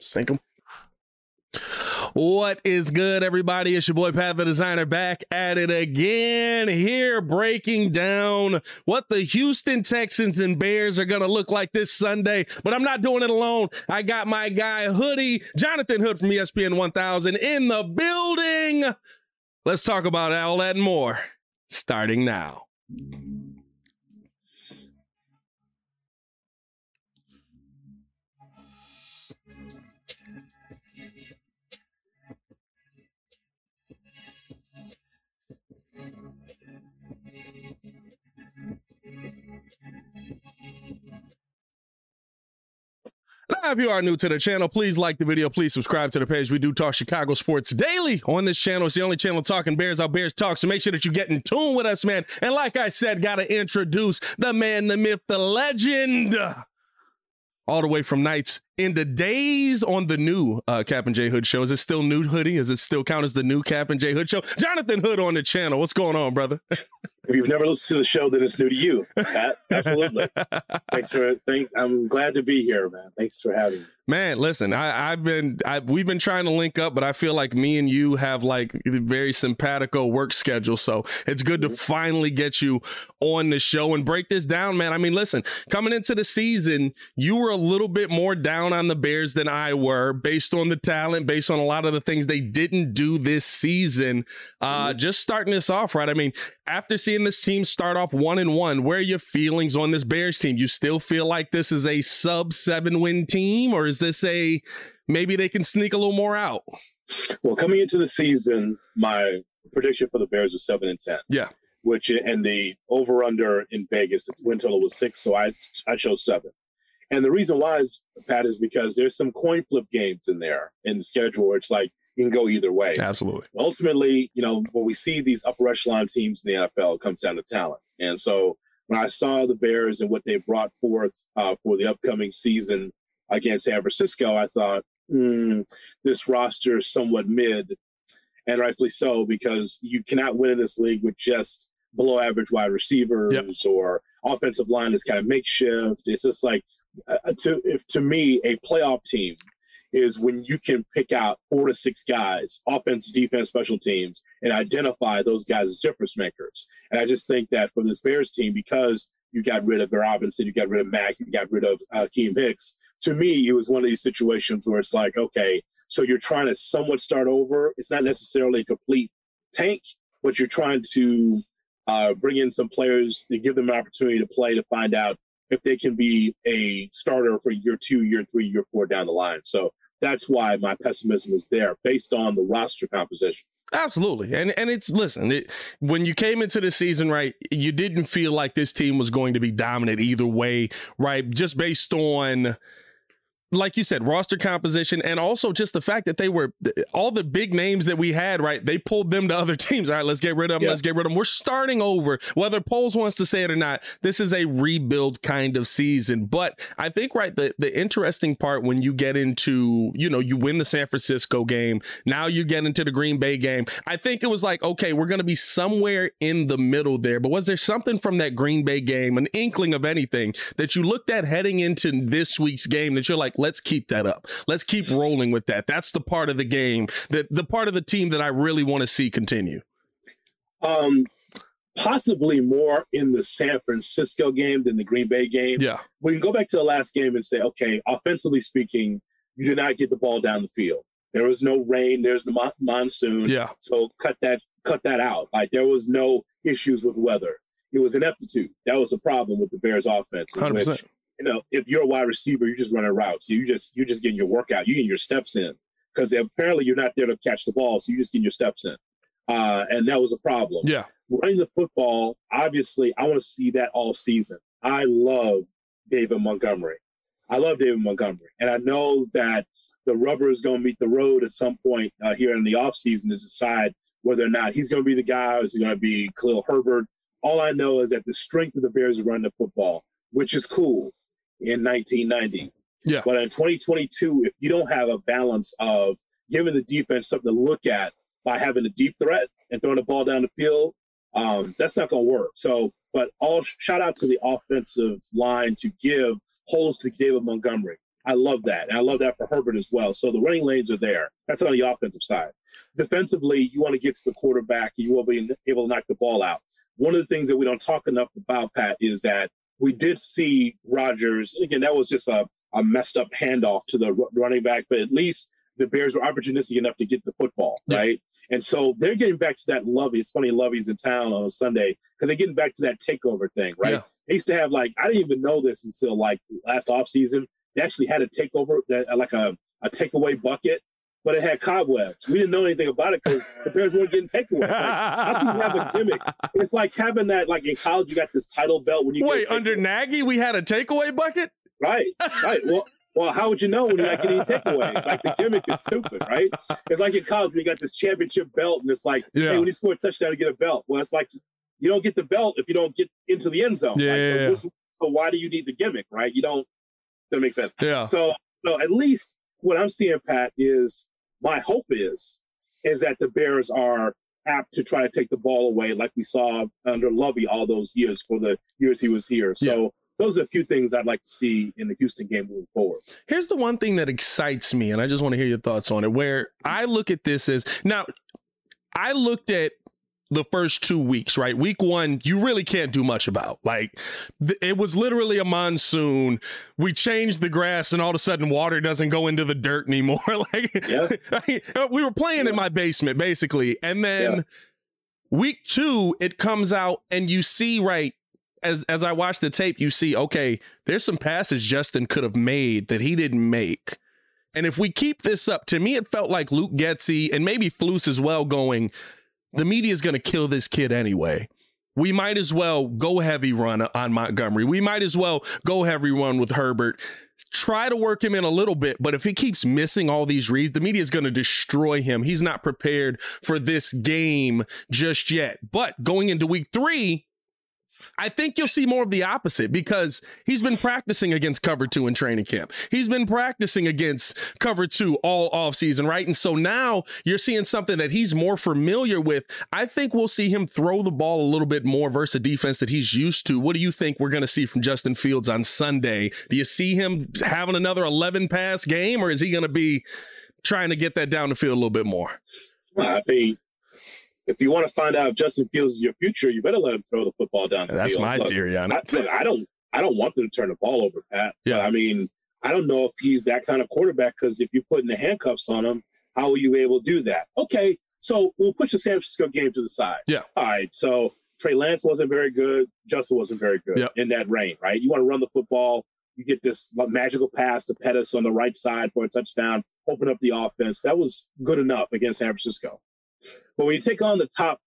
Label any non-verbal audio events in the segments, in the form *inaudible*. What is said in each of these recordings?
Sink them. What is good, everybody? It's your boy Pat the Designer back at it again here, breaking down what the Houston Texans and Bears are going to look like this Sunday. But I'm not doing it alone. I got my guy Hoodie, Jonathan Hood from ESPN 1000 in the building. Let's talk about all that and more starting now. If you are new to the channel, please like the video. Please subscribe to the page. We do talk Chicago sports daily on this channel. It's the only channel talking Bears out Bears talk. So make sure that you get in tune with us, man. And like I said, got to introduce the man, the myth, the legend all the way from nights into days on the new uh, Kap and J Hood show. Is it still new hoodie? Is it still count as the new Kap and J Hood show? Jonathan Hood on the channel. What's going on, brother? *laughs* if you've never listened to the show, then it's new to you. Pat. Absolutely. *laughs* Thanks for. Thank. I'm glad to be here, man. Thanks for having me. Man, listen, I, have been, I, we've been trying to link up, but I feel like me and you have like very simpatico work schedule. So it's good to mm-hmm. finally get you on the show and break this down, man. I mean, listen, coming into the season, you were a little bit more down on the Bears than I were, based on the talent, based on a lot of the things they didn't do this season. Uh, mm-hmm. Just starting this off, right? I mean, after seeing this team start off one and one, where are your feelings on this Bears team? You still feel like this is a sub seven win team, or is this a maybe they can sneak a little more out? Well, coming into the season, my prediction for the Bears was seven and ten. Yeah. Which and the over under in Vegas, win total was six, so I I chose seven. And the reason why is Pat is because there's some coin flip games in there in the schedule where it's like you can go either way. Absolutely. Ultimately, you know, when we see these upper echelon teams in the NFL, it comes down to talent. And so when I saw the Bears and what they brought forth uh, for the upcoming season against San Francisco, I thought, mm, this roster is somewhat mid, and rightfully so, because you cannot win in this league with just below average wide receivers yep. or offensive line is kind of makeshift. It's just like, uh, to if, to me, a playoff team is when you can pick out four to six guys, offense, defense, special teams, and identify those guys as difference makers. And I just think that for this Bears team, because you got rid of Robinson, you got rid of Mack, you got rid of uh, Keem Hicks, to me, it was one of these situations where it's like, okay, so you're trying to somewhat start over. It's not necessarily a complete tank, but you're trying to uh, bring in some players to give them an opportunity to play to find out if they can be a starter for year two, year three, year four down the line. So that's why my pessimism is there based on the roster composition. Absolutely. And and it's listen, it, when you came into the season, right, you didn't feel like this team was going to be dominant either way, right? Just based on like you said, roster composition, and also just the fact that they were all the big names that we had, right? They pulled them to other *laughs* teams. All right, let's get rid of them. Yeah. Let's get rid of them. We're starting over, whether Poles wants to say it or not. This is a rebuild kind of season. But I think, right, the, the interesting part when you get into, you know, you win the San Francisco game, now you get into the Green Bay game. I think it was like, okay, we're going to be somewhere in the middle there. But was there something from that Green Bay game, an inkling of anything that you looked at heading into this week's game that you're like, let's keep that up. Let's keep rolling with that. That's the part of the game that the part of the team that I really want to see continue. Um, possibly more in the San Francisco game than the Green Bay game. Yeah. We can go back to the last game and say, okay, offensively speaking, you did not get the ball down the field. There was no rain. There's the monsoon. Yeah. So cut that cut that out. Like there was no issues with weather. It was ineptitude. That was the problem with the Bears offense, 100%. which you know, if you're a wide receiver, you're just running routes. You just you're just getting your workout. You getting your steps in because apparently you're not there to catch the ball, so you're just getting your steps in. Uh, and that was a problem. Yeah, running the football. Obviously, I want to see that all season. I love David Montgomery. I love David Montgomery, and I know that the rubber is going to meet the road at some point uh, here in the offseason to decide whether or not he's going to be the guy or is he going to be Khalil Herbert. All I know is that the strength of the Bears is running the football, which is cool in 1990. Yeah. But in 2022, if you don't have a balance of giving the defense something to look at by having a deep threat and throwing the ball down the field, um, that's not going to work. So, but all shout out to the offensive line to give holes to David Montgomery. I love that. And I love that for Herbert as well. So the running lanes are there. That's on the offensive side. Defensively, you want to get to the quarterback. You will be able to knock the ball out. One of the things that we don't talk enough about, Pat, is that we did see Rodgers. Again, that was just a, a messed up handoff to the running back, but at least the Bears were opportunistic enough to get the football, yeah. right? And so they're getting back to that Lovie. It's funny, Lovie's in town on a Sunday because they're getting back to that takeover thing, right? Yeah. They used to have like I didn't even know this until like last off season. They actually had a takeover that like a, a takeaway bucket, but it had cobwebs. We didn't know anything about it because the Bears weren't getting takeaways. Like, how can you have a gimmick? It's like having that like in college you got this title belt when you wait under Nagy we had a takeaway bucket. Right, right. Well, well, how would you know when you're not getting takeaways? Like the gimmick is stupid, right? It's like in college when you got this championship belt and it's like, yeah. hey, when you score a touchdown, you get a belt. Well, it's like you don't get the belt if you don't get into the end zone. Yeah, right? so, yeah. so, why do you need the gimmick, right? You don't. That makes sense. Yeah. So, so at least what I'm seeing, Pat, is my hope is is that the Bears are apt to try to take the ball away, like we saw under Lovie all those years for the years he was here. So those are a few things I'd like to see in the Houston game moving forward. Here's the one thing that excites me, and I just want to hear your thoughts on it. Where I look at this as now, I looked at the first two weeks, right? Week one, you really can't do much about. Like, th- it was literally a monsoon. We changed the grass, and all of a sudden, water doesn't go into the dirt anymore. *laughs* like, yeah. *laughs* we were playing yeah. in my basement, basically. And then yeah. week two, it comes out, and you see, right, as as I watch the tape, you see, okay, there's some passes Justin could have made that he didn't make. And if we keep this up, to me, it felt like Luke Getsy and maybe Flus as well going, the media is going to kill this kid anyway. We might as well go heavy run on Montgomery. We might as well go heavy run with Herbert. Try to work him in a little bit, but if he keeps missing all these reads, the media is going to destroy him. He's not prepared for this game just yet. But going into week three, I think you'll see more of the opposite because he's been practicing against cover two in training camp. He's been practicing against cover two all offseason, right? And so now you're seeing something that he's more familiar with. I think we'll see him throw the ball a little bit more versus a defense that he's used to. What do you think we're going to see from Justin Fields on Sunday? Do you see him having another 11 pass game or is he going to be trying to get that down the field a little bit more? I think if you want to find out if Justin Fields is your future, you better let him throw the football down the That's field. my look, theory on it. I, I, don't, I don't want them to turn the ball over, Pat. Yeah. But I mean, I don't know if he's that kind of quarterback because if you're putting the handcuffs on him, how will you be able to do that? Okay, so we'll push the San Francisco game to the side. Yeah. All right. So Trey Lance wasn't very good. Justin wasn't very good yep. in that rain, right? You want to run the football. You get this magical pass to Pettis on the right side for a touchdown, open up the offense. That was good enough against San Francisco. But when you take on the top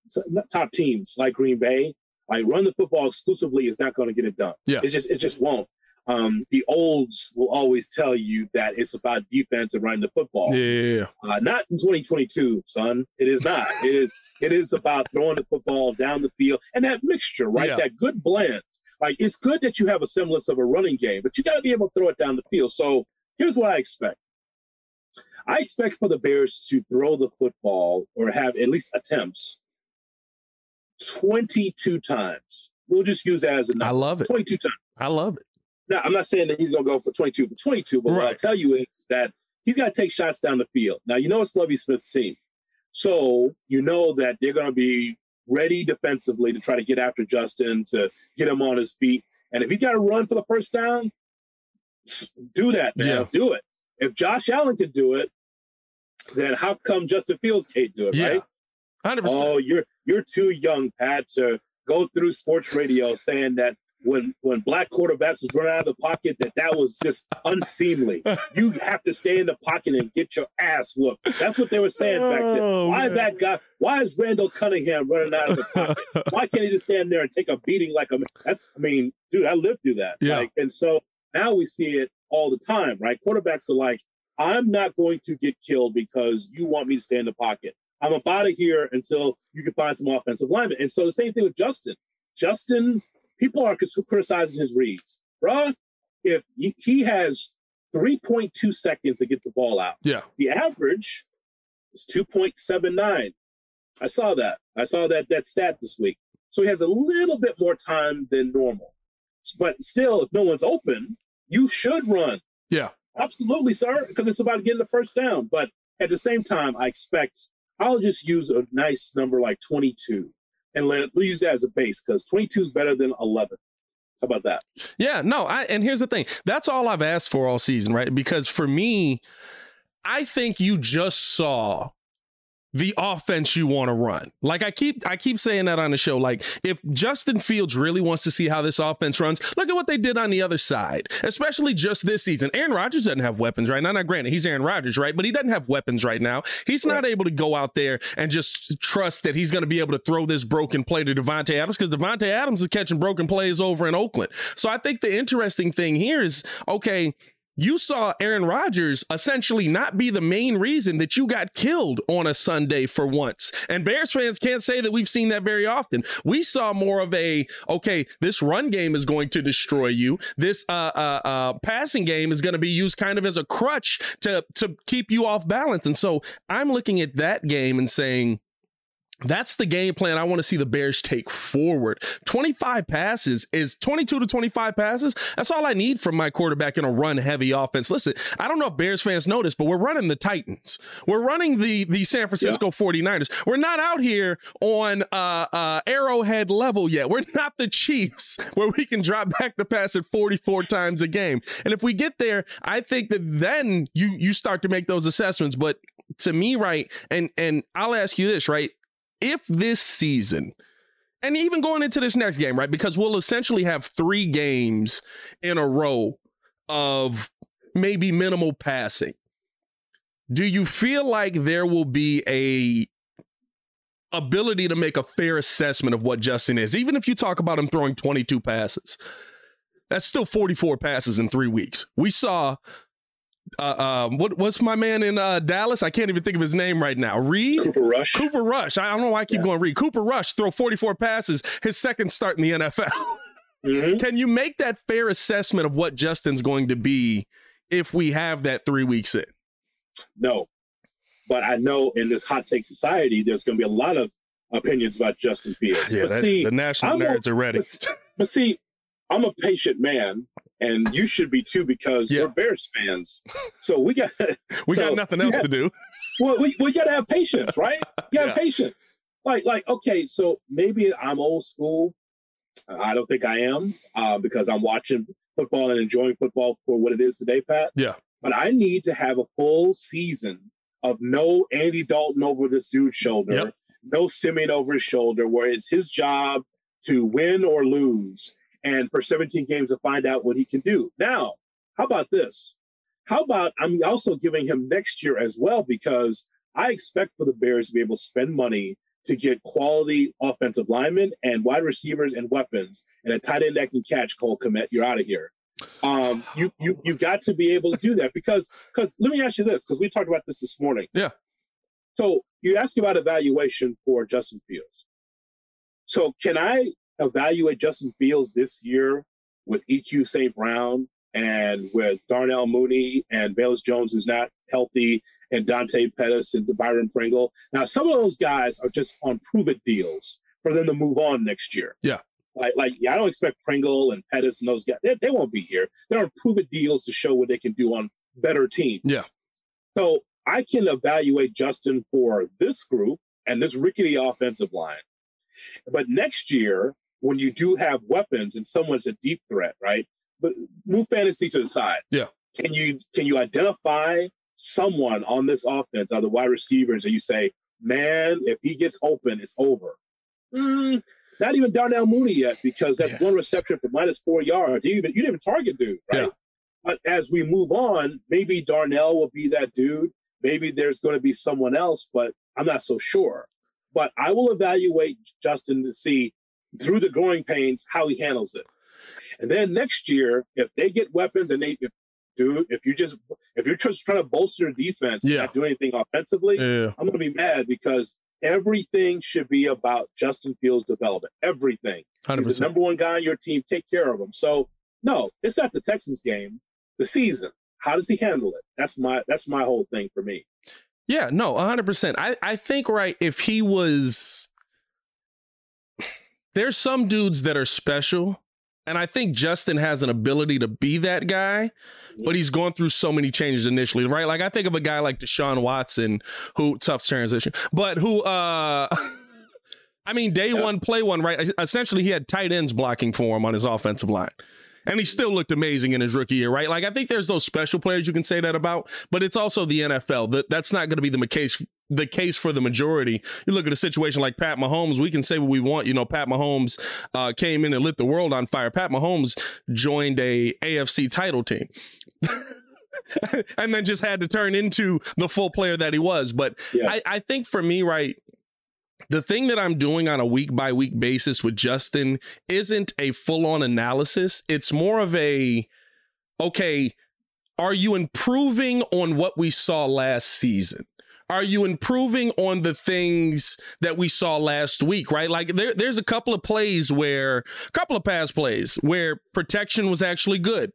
top teams like Green Bay, like run the football exclusively is not going to get it done. Yeah, it just it just won't. Um, the olds will always tell you that it's about defense and running the football. Yeah, uh, not in 2022, son. It is not. it is it is about throwing the football down the field and that mixture, right? Yeah. That good blend. Like it's good that you have a semblance of a running game, but you got to be able to throw it down the field. So here's what I expect. I expect for the Bears to throw the football or have at least attempts 22 times. We'll just use that as a number. I love it. 22 times. I love it. Now, I'm not saying that he's going to go for 22 for 22, but right. what I'll tell you is that he's got to take shots down the field. Now, you know it's Lovie Smith's team. So you know that they're going to be ready defensively to try to get after Justin, to get him on his feet. And if he's got to run for the first down, do that, man. Yeah. Do it. If Josh Allen can do it, then how come Justin Fields can't do it, yeah. right? 100%. Oh, you're you're too young, Pat, to go through sports radio saying that when when black quarterbacks was running out of the pocket, that that was just unseemly. *laughs* you have to stay in the pocket and get your ass whooped. That's what they were saying back then. Oh, why man. is that guy? Why is Randall Cunningham running out of the pocket? *laughs* why can't he just stand there and take a beating like a? That's I mean, dude, I lived through that. Yeah. Like, and so now we see it all the time, right? Quarterbacks are like, I'm not going to get killed because you want me to stay in the pocket. I'm about of here until you can find some offensive linemen. And so the same thing with Justin. Justin, people are criticizing his reads. Bruh, if he, he has 3.2 seconds to get the ball out, Yeah. the average is 2.79. I saw that. I saw that that stat this week. So he has a little bit more time than normal. But still, if no one's open, you should run. Yeah. Absolutely, sir, because it's about getting the first down. But at the same time, I expect I'll just use a nice number like 22 and let we'll use that as a base because 22 is better than 11. How about that? Yeah, no, I and here's the thing. That's all I've asked for all season, right? Because for me, I think you just saw the offense you want to run. Like I keep I keep saying that on the show. Like if Justin Fields really wants to see how this offense runs, look at what they did on the other side, especially just this season. Aaron Rodgers doesn't have weapons right now. Now, granted, he's Aaron Rodgers, right? But he doesn't have weapons right now. He's not able to go out there and just trust that he's going to be able to throw this broken play to Davante Adams because Davante Adams is catching broken plays over in Oakland. So I think the interesting thing here is okay, you saw Aaron Rodgers essentially not be the main reason that you got killed on a Sunday for once. And Bears fans can't say that we've seen that very often. We saw more of a, okay, this run game is going to destroy you. This uh, uh, uh, passing game is going to be used kind of as a crutch to, to keep you off balance. And so I'm looking at that game and saying, that's the game plan I want to see the Bears take forward. 25 passes is 22 to 25 passes. That's all I need from my quarterback in a run heavy offense. Listen, I don't know if Bears fans notice, but we're running the Titans. We're running the the San Francisco yeah. 49ers. We're not out here on uh, uh, arrowhead level yet. We're *laughs* not the Chiefs where we can drop back to pass it 44 times a game. And if we get there, I think that then you you start to make those assessments. But to me, right, and and I'll ask you this, right? If this season, and even going into this next game, right? Because we'll essentially have three games in a row of maybe minimal passing. Do you feel like there will be a ability to make a fair assessment of what Justin is, even if you talk about him throwing 22 passes? That's still 44 passes in three weeks. We saw uh, um, what what's my man in uh, Dallas? I can't even think of his name right now. Reed Cooper Rush. Cooper Rush. I don't know why I keep yeah. going Reed. Cooper Rush throw 44 passes, his second start in the NFL. *laughs* Mm-hmm. Can you make that fair assessment of what Justin's going to be if we have that three weeks in? No, but I know in this hot take society, there's going to be a lot of opinions about Justin Fields. Yeah, that, see, the national I'm nerds a, are ready. But, but see, I'm a patient man, and you should be too because yeah. we're Bears fans. So we got *laughs* we so got nothing else to do. Well, we, we got to have patience, right? *laughs* You got yeah. patience. Like like okay, so maybe I'm old school. I don't think I am uh, because I'm watching football and enjoying football for what it is today, Pat. Yeah. But I need to have a full season of no Andy Dalton over this dude's shoulder, yep. no Siemian over his shoulder, where it's his job to win or lose and for 17 games to find out what he can do. Now, how about this? How about I'm also giving him next year as well because I expect for the Bears to be able to spend money to get quality offensive linemen and wide receivers and weapons and a tight end that can catch Cole Kmet. You're out of here. Um, you you you got to be able to do that because because let me ask you this because we talked about this this morning. Yeah. So you asked about evaluation for Justin Fields. So can I evaluate Justin Fields this year with EQ St. Brown and with Darnell Mooney and Velus Jones, who's not healthy, and Dante Pettis and Byron Pringle. Now, some of those guys are just on prove it deals for them to move on next year. Yeah. Like, like yeah, I don't expect Pringle and Pettis and those guys. They, they won't be here. They're on prove it deals to show what they can do on better teams. Yeah. So I can evaluate Justin for this group and this rickety offensive line. But next year, when you do have weapons and someone's a deep threat, right? But move fantasy to the side. Yeah. Can you can you identify someone on this offense, are the wide receivers, and you say, man, if he gets open, it's over. Mm, not even Darnell Mooney yet, because that's yeah. one reception for minus four yards. You, even, you didn't even target dude, right? Yeah. But as we move on, maybe Darnell will be that dude. Maybe there's going to be someone else, but I'm not so sure. But I will evaluate Justin to see through the growing pains how he handles it. And then next year, if they get weapons and they, if, dude, if you just if you're just trying to bolster defense, yeah. not do anything offensively, yeah. I'm gonna be mad because everything should be about Justin Fields' development. Everything. 100%. He's the number one guy on your team. Take care of him. So no, it's not the Texans game. The season. How does he handle it? That's my that's my whole thing for me. Yeah, no, 100%. I I think right if he was there's some dudes that are special And I think Justin has an ability to be that guy, but he's gone through so many changes initially, right? Like I think of a guy like Deshaun Watson, who tough transition, but who uh *laughs* I mean, day one, play one, right? Essentially, he had tight ends blocking for him on his offensive line. And he still looked amazing in his rookie year, right? Like I think there's those special players you can say that about, but it's also the NFL. That that's not going to be the case the case for the majority. You look at a situation like Pat Mahomes, we can say what we want. You know, Pat Mahomes uh, came in and lit the world on fire. Pat Mahomes joined a AFC title team. *laughs* and then just had to turn into the full player that he was. But yeah. I, I think for me, right, the thing that I'm doing on a week by week basis with Justin isn't a full on analysis. It's more of a, okay, are you improving on what we saw last season? are you improving on the things that we saw last week, right? Like there, there's a couple of plays where, a couple of pass plays where protection was actually good.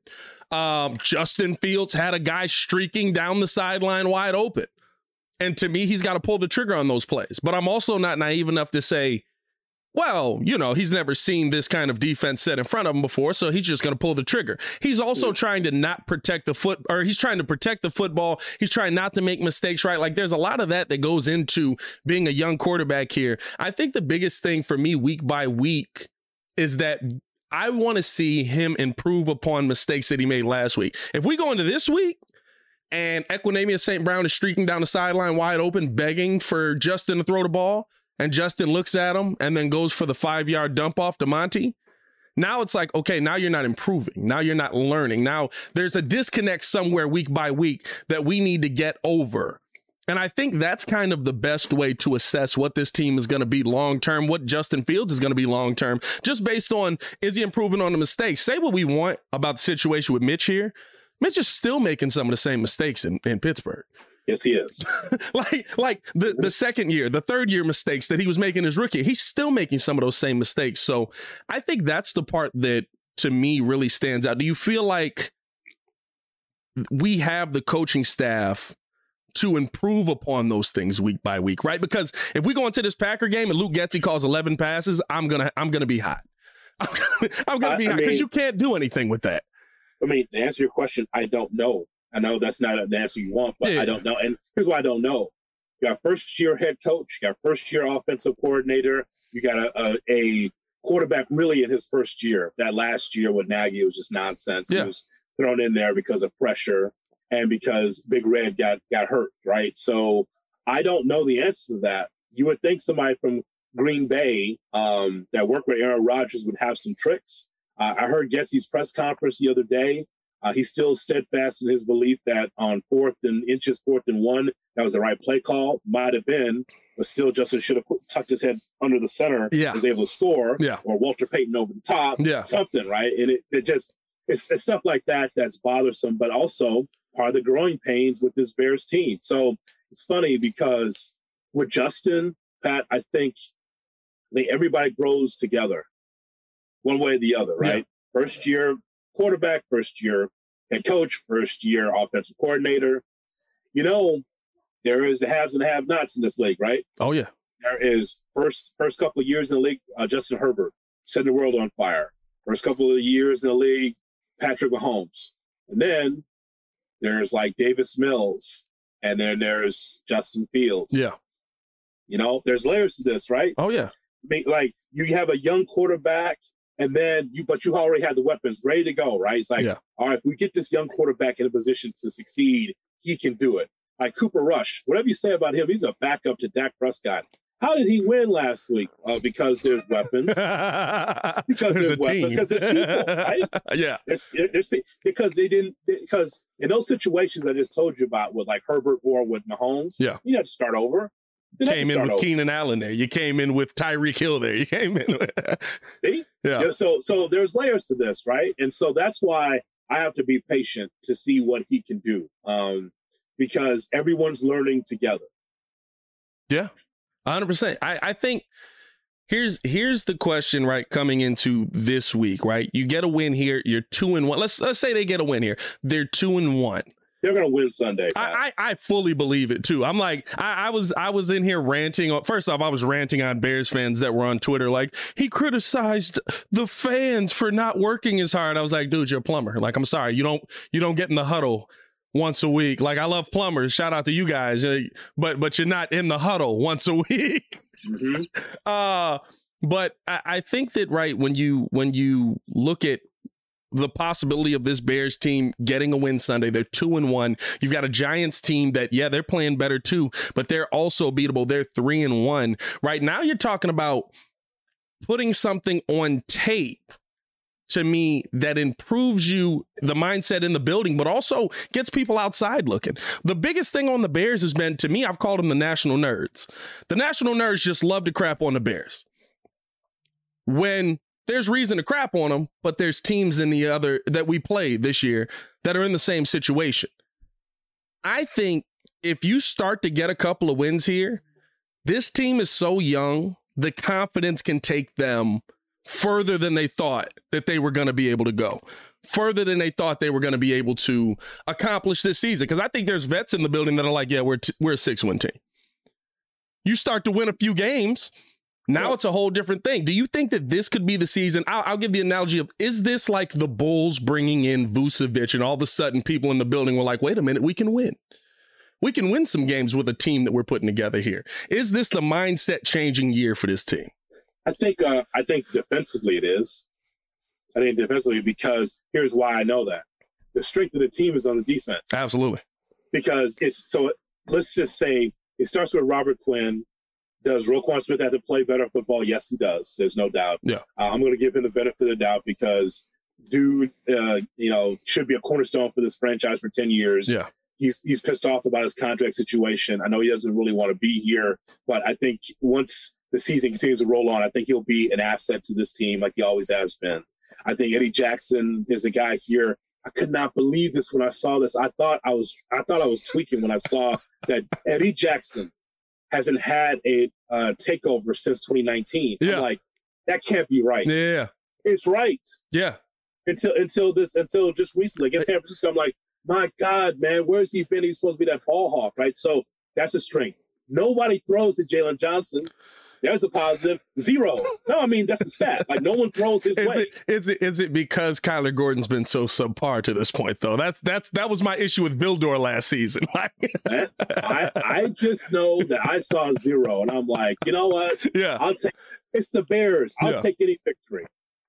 Um, Justin Fields had a guy streaking down the sideline wide open. And to me, he's got to pull the trigger on those plays. But I'm also not naive enough to say, well, you know, he's never seen this kind of defense set in front of him before, so he's just going to pull the trigger. He's also trying to not protect the foot, or he's trying to protect the football. He's trying not to make mistakes, right? Like there's a lot of that that goes into being a young quarterback here. I think the biggest thing for me week by week is that I want to see him improve upon mistakes that he made last week. If we go into this week, and Equanimeous St. Brown is streaking down the sideline wide open, begging for Justin to throw the ball and Justin looks at him and then goes for the five yard dump off to Monty. Now it's like, okay, now you're not improving. Now you're not learning. Now there's a disconnect somewhere week by week that we need to get over. And I think that's kind of the best way to assess what this team is going to be long term, what Justin Fields is going to be long term, just based on is he improving on the mistakes? Say what we want about the situation with Mitch here. Mitch is still making some of the same mistakes in, in Pittsburgh. Yes, he is. *laughs* like like the the second year, the third year mistakes that he was making as rookie, he's still making some of those same mistakes. So I think that's the part that to me really stands out. Do you feel like we have the coaching staff to improve upon those things week by week, right? Because if we go into this Packer game and Luke Getsy calls 11 passes, I'm gonna I'm gonna be hot. *laughs* I'm gonna, I'm gonna be hot because you can't do anything with that. I mean, to answer your question, I don't know. I know that's not the answer you want, but yeah. I don't know. And here's why I don't know. You got first year head coach, you got first year offensive coordinator, you got a, a, a, quarterback really in his first year. That last year with Nagy was just nonsense. Yeah. He was thrown in there because of pressure and because Big Red got got hurt, right? So I don't know the answer to that. You would think somebody from Green Bay um, that worked with Aaron Rodgers would have some tricks. Uh, I heard Jesse's press conference the other day uh, he's still steadfast in his belief that on fourth and inches, fourth and one, that was the right play call. Might have been, but still, Justin should have tucked his head under the center. Yeah, was able to score. Yeah, or Walter Payton over the top. Yeah, something right. And it, it just it's, it's stuff like that that's bothersome, but also part of the growing pains with this Bears team. So it's funny because with Justin, Pat, I think I think everybody grows together, one way or the other, right? Yeah. First year quarterback, first year head coach, first year offensive coordinator. You know, there is the haves and the have nots in this league, right? Oh, yeah. There is first first couple of years in the league, uh, Justin Herbert setting the world on fire. First couple of years in the league, Patrick Mahomes. And then there's like Davis Mills, and then there's Justin Fields. Yeah. You know, there's layers to this, right? Oh, yeah. Like you have a young quarterback and then you, but you already had the weapons ready to go, right? It's like, yeah. all right, if we get this young quarterback in a position to succeed, he can do it. Like Cooper Rush, whatever you say about him, he's a backup to Dak Prescott. How did he win last week? Uh, because there's weapons. *laughs* because there's, there's weapons. Because there's people, right? *laughs* yeah. There's, there's, because they didn't. Because in those situations I just told you about, with like Herbert or with Mahomes, yeah, you have to start over came in with over. Keenan Allen there. You came in with Tyreek Hill there. You came in. With... *laughs* See? Yeah. yeah. So so there's layers to this, right? And so that's why I have to be patient to see what he can do, um, because everyone's learning together. Yeah, hundred percent. I I think here's here's the question right coming into this week right you get a win here you're two and one let's let's say they get a win here they're two and one they're going to win Sunday. I, I, I fully believe it too. I'm like I, I was I was in here ranting. On, first off, I was ranting on Bears fans that were on Twitter like he criticized the fans for not working as hard. I was like, dude, you're a plumber. Like I'm sorry, you don't you don't get in the huddle once a week. Like I love plumbers. Shout out to you guys. But but you're not in the huddle once a *laughs* week. Mm-hmm. Uh but I, I think that right when you when you look at the possibility of this Bears team getting a win Sunday. They're two and one. You've got a Giants team that, yeah, they're playing better too, but they're also beatable. They're three and one. Right now, you're talking about putting something on tape to me that improves you the mindset in the building but also gets people outside looking the biggest thing on the bears has been to me i've called them the national nerds the national nerds just love to crap on the bears when there's reason to crap on them, but there's teams in the other that we play this year that are in the same situation. I think if you start to get a couple of wins here, this team is so young, the confidence can take them further than they thought that they were going to be able to go, further than they thought they were going to be able to accomplish this season. Because I think there's vets in the building that are like, yeah, we're t- we're a six win team. You start to win a few games, now it's a whole different thing. Do you think that this could be the season? I'll, I'll, give the analogy of is this like the Bulls bringing in Vucevic and all of a sudden people in the building were like, wait a minute, we can win. We can win some games with a team that we're putting together here. Is this the mindset changing year for this team? I think uh, I think defensively it is. I think defensively because here's why I know that the strength of the team is on the defense. Absolutely. Because it's so. Let's just say it starts with Robert Quinn does Roquan Smith have to play better football? Yes, he does. There's no doubt. Yeah. Uh, I'm going to give him the benefit of the doubt because dude, uh, you know, should be a cornerstone for this franchise for 10 years. Yeah. He's, he's pissed off about his contract situation. I know he doesn't really want to be here, but I think once the season continues to roll on, I think he'll be an asset to this team like he always has been. I think Eddie Jackson is a guy here. I could not believe this when I saw this. I thought I was I thought I was tweaking when I saw that Eddie Jackson hasn't had a uh, takeover since 2019. Yeah. I'm like, that can't be right. Yeah. It's right. Yeah. Until until this until just recently against San Francisco, I'm like, my God, man, where's he been? He's supposed to be that ball hawk, right? So that's a strength. Nobody throws to Jaylon Johnson. There's a positive zero. No, I mean that's the stat. Like no one throws his is way. It, is it is it because Kyler Gordon's been so subpar to this point though? That's that's that was my issue with Vildor last season. *laughs* I I just know that I saw zero, and I'm like, you know what? Yeah, I'll take. It's the Bears. I'll yeah. take any victory.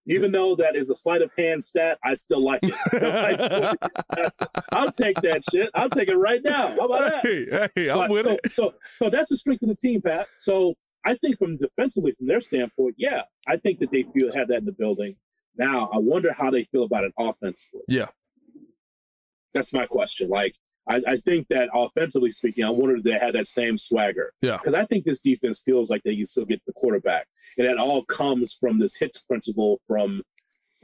Even though that is a sleight of hand stat, I still like it. *laughs* *laughs* I'll take that shit. I'll take it right now. How about that? Hey, hey I'm but, with so, it. So, so that's the strength of the team, Pat. So I think from defensively, from their standpoint, yeah, I think that they feel have that in the building. Now, I wonder how they feel about it offensively. Yeah, that's my question. Like, I, I think that offensively speaking, I wonder if they had that same swagger. Yeah, because I think this defense feels like they can still get the quarterback, and that all comes from this hits principle from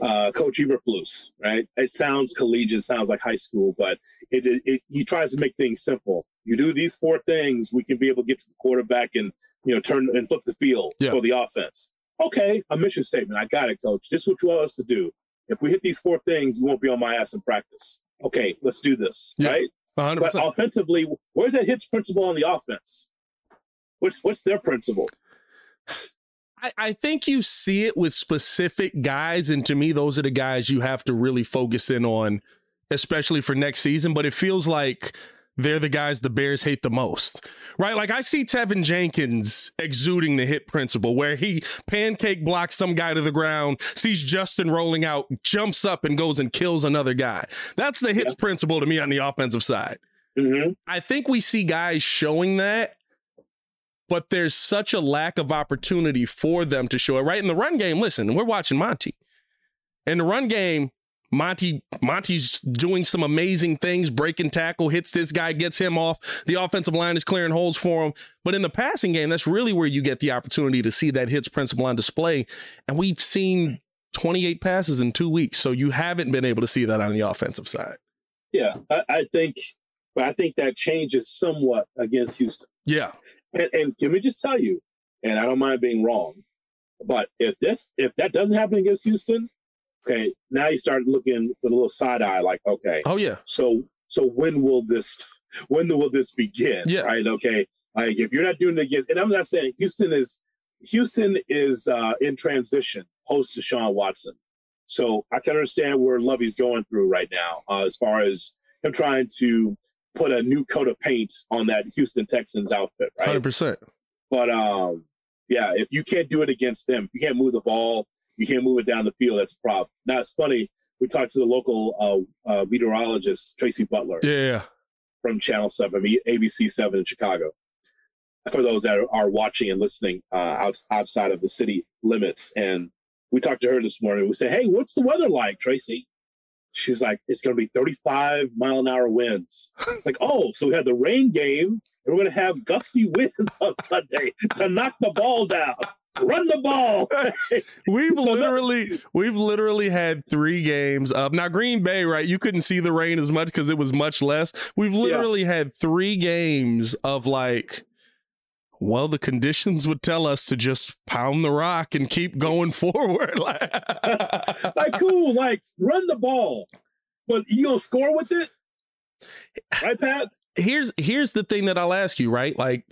uh, Coach Eberflus, right? It sounds collegiate, sounds like high school, but it, it, it, he tries to make things simple you do these four things, we can be able to get to the quarterback and you know turn and flip the field yeah. for the offense. Okay, a mission statement. I got it, coach. This is what you want us to do. If we hit these four things, you won't be on my ass in practice. Okay, let's do this. Yeah, right? 100%. But offensively, where's that hits principle on the offense? What's what's their principle? I, I think you see it with specific guys, and to me, those are the guys you have to really focus in on, especially for next season. But it feels like they're the guys the Bears hate the most, right? Like I see Teven Jenkins exuding the hit principle where he pancake blocks some guy to the ground, sees Justin rolling out, jumps up and goes and kills another guy. That's the hits yeah. principle to me on the offensive side. Mm-hmm. I think we see guys showing that, but there's such a lack of opportunity for them to show it. Right in the run game, listen, we're watching Monty. In the run game, Monty Monty's doing some amazing things, breaking tackle, hits this guy, gets him off. The offensive line is clearing holes for him. But in the passing game, that's really where you get the opportunity to see that hits principle on display. And we've seen 28 passes in two weeks. So you haven't been able to see that on the offensive side. Yeah, I, I think, I think that changes somewhat against Houston. Yeah. And, and can we just tell you, and I don't mind being wrong, but if this if that doesn't happen against Houston, Okay, now you start looking with a little side eye, like, okay. Oh yeah. So So when will this when will this begin? Yeah. Right. Okay. Like if you're not doing it against, and I'm not saying Houston is Houston is uh, in transition post Deshaun Watson. So I can understand where Lovie's going through right now, uh, as far as him trying to put a new coat of paint on that Houston Texans outfit, right? Hundred percent. But um, yeah, if you can't do it against them, you can't move the ball, you can't move it down the field. That's a problem. Now it's funny. We talked to the local uh, uh, meteorologist Tracy Butler Yeah. from Channel Seven, ABC Seven in Chicago. For those that are, watching and listening uh, out, outside of the city limits, and we talked to her this morning. We said, "Hey, what's the weather like, Tracy?" She's like, "It's going to be 35 mile an hour winds." It's like, "Oh, so we had the rain game, and we're going to have gusty *laughs* winds on Sunday to knock the ball down, run the ball." *laughs* *laughs* We've literally we've literally had three games of now Green Bay, right? You couldn't see the rain as much because it was much less. We've literally had three games of like well, the conditions would tell us to just pound the rock and keep going *laughs* forward. *laughs* Like, cool, like run the ball, but you gonna score with it, right, Pat? here's here's the thing that I'll ask you, right? Like,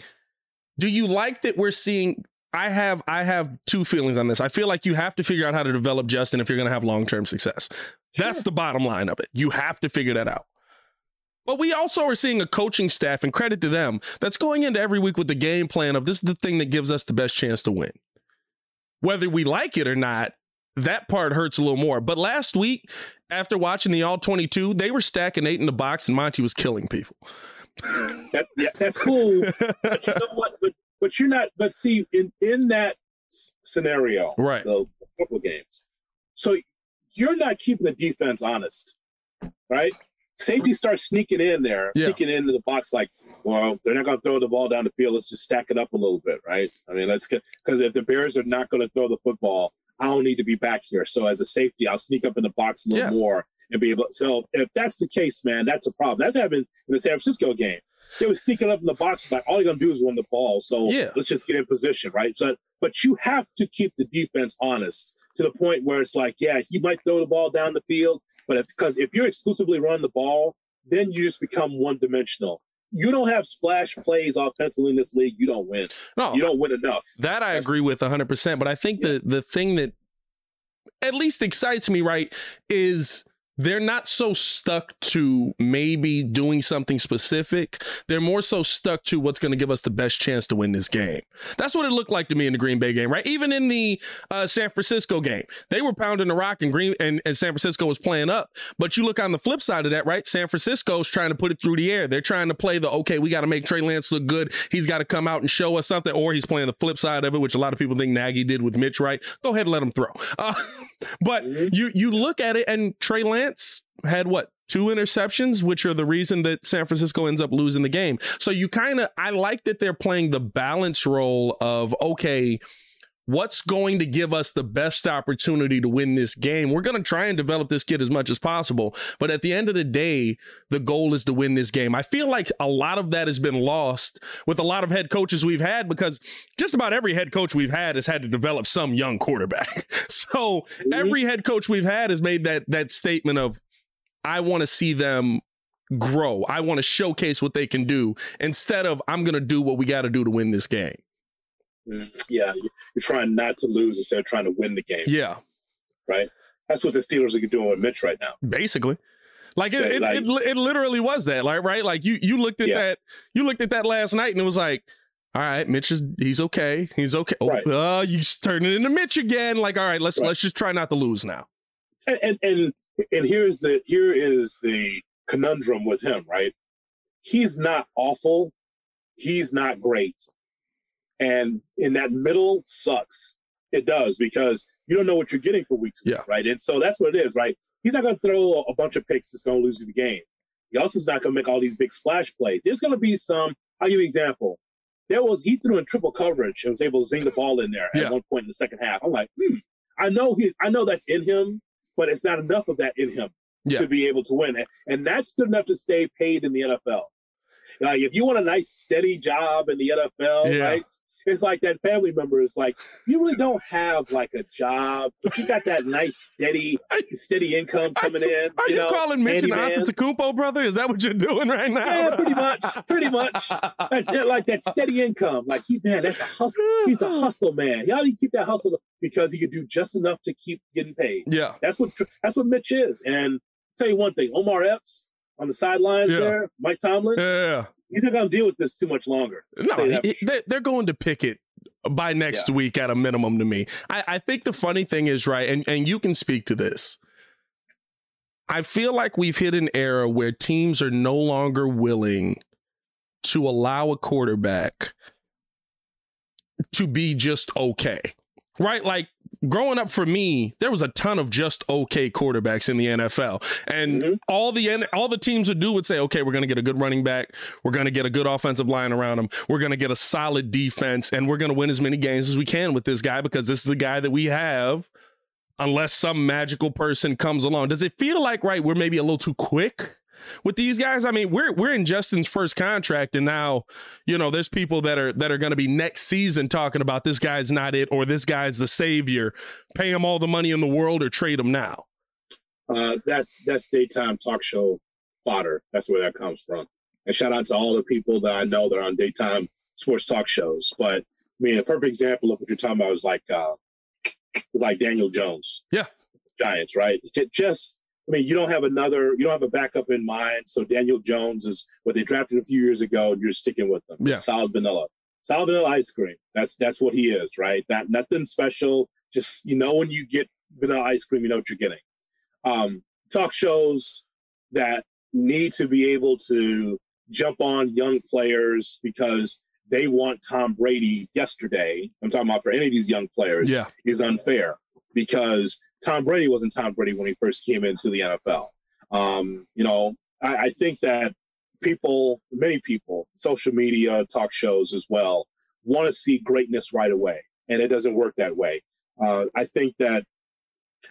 do you like that we're seeing? I have I have two feelings on this. I feel like you have to figure out how to develop Justin if you're going to have long term success. That's Sure. the bottom line of it. You have to figure that out. But we also are seeing a coaching staff, and credit to them, that's going into every week with the game plan of this is the thing that gives us the best chance to win. Whether we like it or not, that part hurts a little more. But last week, after watching the All 22, they were stacking eight in the box, and Monty was killing people. That, yeah, that's cool. but you know what? But, but you're not. But see, in in that scenario, Right. the couple games, so you're not keeping the defense honest, right? Safety starts sneaking in there, Yeah. sneaking into the box. Like, well, they're not going to throw the ball down the field. Let's just stack it up a little bit, right? I mean, let's get because if the Bears are not going to throw the football, I don't need to be back here. So as a safety, I'll sneak up in the box a little Yeah. more and be able. So if that's the case, man, that's a problem. That's happened in the San Francisco game. They were sneaking up in the box. It's like all you're gonna do is run the ball. So Yeah. let's just get in position, right? So, but you have to keep the defense honest to the point where it's like, yeah, he might throw the ball down the field, but because if, you're exclusively running the ball, then you just become one dimensional. You don't have splash plays offensively in this league. You don't win. No, You don't win enough. That I That's- agree with 100%. But I think the the thing that at least excites me, right, is they're not so stuck to maybe doing something specific. They're more so stuck to what's going to give us the best chance to win this game. That's what it looked like to me in the Green Bay game, right? Even in the uh, San Francisco game, they were pounding the rock, and Green and, and San Francisco was playing up. But you look on the flip side of that, right? San Francisco's trying to put it through the air. They're trying to play the okay, we got to make Trey Lance look good. He's got to come out and show us something, or he's playing the flip side of it, which a lot of people think Nagy did with Mitch. Right? Go ahead and let him throw. Uh, *laughs* but Mhm. you you look at it, and Trey Lance had what two interceptions, which are the reason that San Francisco ends up losing the game. So you kind of I like that they're playing the balance role of okay what's going to give us the best opportunity to win this game. We're going to try and develop this kid as much as possible, but at the end of the day, the goal is to win this game. I feel like a lot of that has been lost with a lot of head coaches we've had because just about every head coach we've had has had to develop some young quarterback. *laughs* so mm-hmm. every head coach we've had has made that that statement of I want to see them grow. I want to showcase what they can do instead of I'm going to do what we got to do to win this game. Yeah, you- you're trying not to lose instead of trying to win the game, Yeah. right? That's what the Steelers are doing with Mitch right now. basically like it, Yeah, it, like- it, it literally was that like right like you you looked at Yeah. that you looked at that last night and it was like all right mitch is he's okay he's okay oh, Right. uh, you just turn it into mitch again like all right let's Right. let's just try not to lose now and and and, and here's the here is the conundrum with him right he's not awful he's not great and in that middle sucks it does because you don't know what you're getting for week two Yeah. right and so that's what it is right he's not going to throw a bunch of picks that's going to lose you the game he also is not going to make all these big splash plays there's going to be some i'll give you an example there was he threw in triple coverage and was able to zing the ball in there Yeah. at one point in the second half i'm like hmm i know he i know that's in him but it's not enough of that in him Yeah. to be able to win. And, and that's good enough to stay paid in the NFL. Like if you want a nice steady job in the NFL, Yeah. right? It's like that family member is like, you really don't have like a job, but you got that nice steady, steady income coming in. Are you, know, calling Mitch and. Antetokounmpo, brother? Is that what you're doing right now? Yeah, pretty much, pretty much. That's it, like that steady income. Like he, man, that's a hustle. He's a hustle man. How do you keep that hustle? Because he could do just enough to keep getting paid. Yeah. That's what that's what Mitch is. And tell you one thing, Omar Epps on the sidelines Yeah. there, Mike Tomlin, Yeah. he's not gonna deal with this too much longer. No, Say that he- for they- they're going to pick it by next week at a minimum to me. I, I think the funny thing is, right, and, and you can speak to this. I feel like we've hit an era where teams are no longer willing to allow a quarterback to be just okay. Right? Like growing up for me, there was a ton of just okay quarterbacks in the NFL. And Mhm. all the all the teams would do would say, "Okay, we're going to get a good running back. We're going to get a good offensive line around him. We're going to get a solid defense and we're going to win as many games as we can with this guy because this is the guy that we have." Unless some magical person comes along. Does it feel like right we're maybe a little too quick with these guys? I mean, we're we're in Justin's first contract and now, you know, there's people that are that are going to be next season talking about this guy's not it or this guy's the savior. Pay him all the money in the world or trade him now. Uh, that's that's daytime talk show fodder. That's where that comes from. And shout out to all the people that I know that are on daytime sports talk shows. But I mean, a perfect example of what you're talking about is like uh, like Daniel Jones. Yeah. Giants, right? Just I mean, you don't have another, you don't have a backup in mind. So Daniel Jones is what they drafted a few years ago, and you're sticking with them. Yeah. Solid vanilla, solid vanilla ice cream. That's that's what he is, right? Not nothing special. Just you know, when you get vanilla ice cream, you know what you're getting. Um, talk shows that need to be able to jump on young players because they want Tom Brady yesterday. I'm talking about for any of these young players Yeah. is unfair because Tom Brady wasn't Tom Brady when he first came into the NFL. Um, you know, I, I think that people, many people, social media, talk shows as well, want to see greatness right away, and it doesn't work that way. Uh, I think that,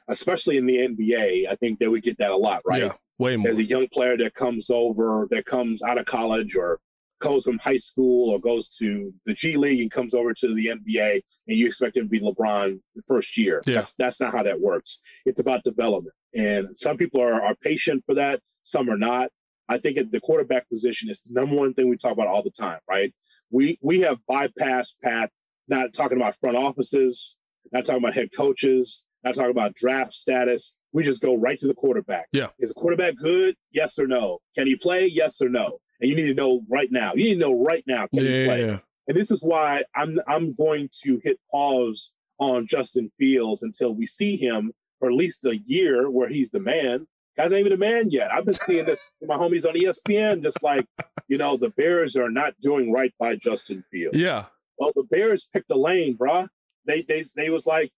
especially in the NBA, I think that we get that a lot, right? Yeah. Way more. There's a young player that comes over, that comes out of college or goes from high school or goes to the G League and comes over to the NBA, and you expect him to be LeBron the first year. Yeah. That's that's not how that works. It's about development, and some people are, are patient for that. Some are not. I think at the quarterback position is the number one thing we talk about all the time, right? We we have bypassed Pat, not talking about front offices, not talking about head coaches, not talking about draft status. We just go right to the quarterback. Yeah. Is the quarterback good? Yes or no? Can he play? Yes or no? And you need to know right now. You need to know right now. Can he play? yeah. And this is why I'm I'm going to hit pause on Justin Fields until we see him for at least a year where he's the man. Guys ain't even a man yet. I've been seeing this *laughs* with my homies on ESPN, just like, you know, the Bears are not doing right by Justin Fields. Yeah. Well, the Bears picked a lane, bruh. They they they was like,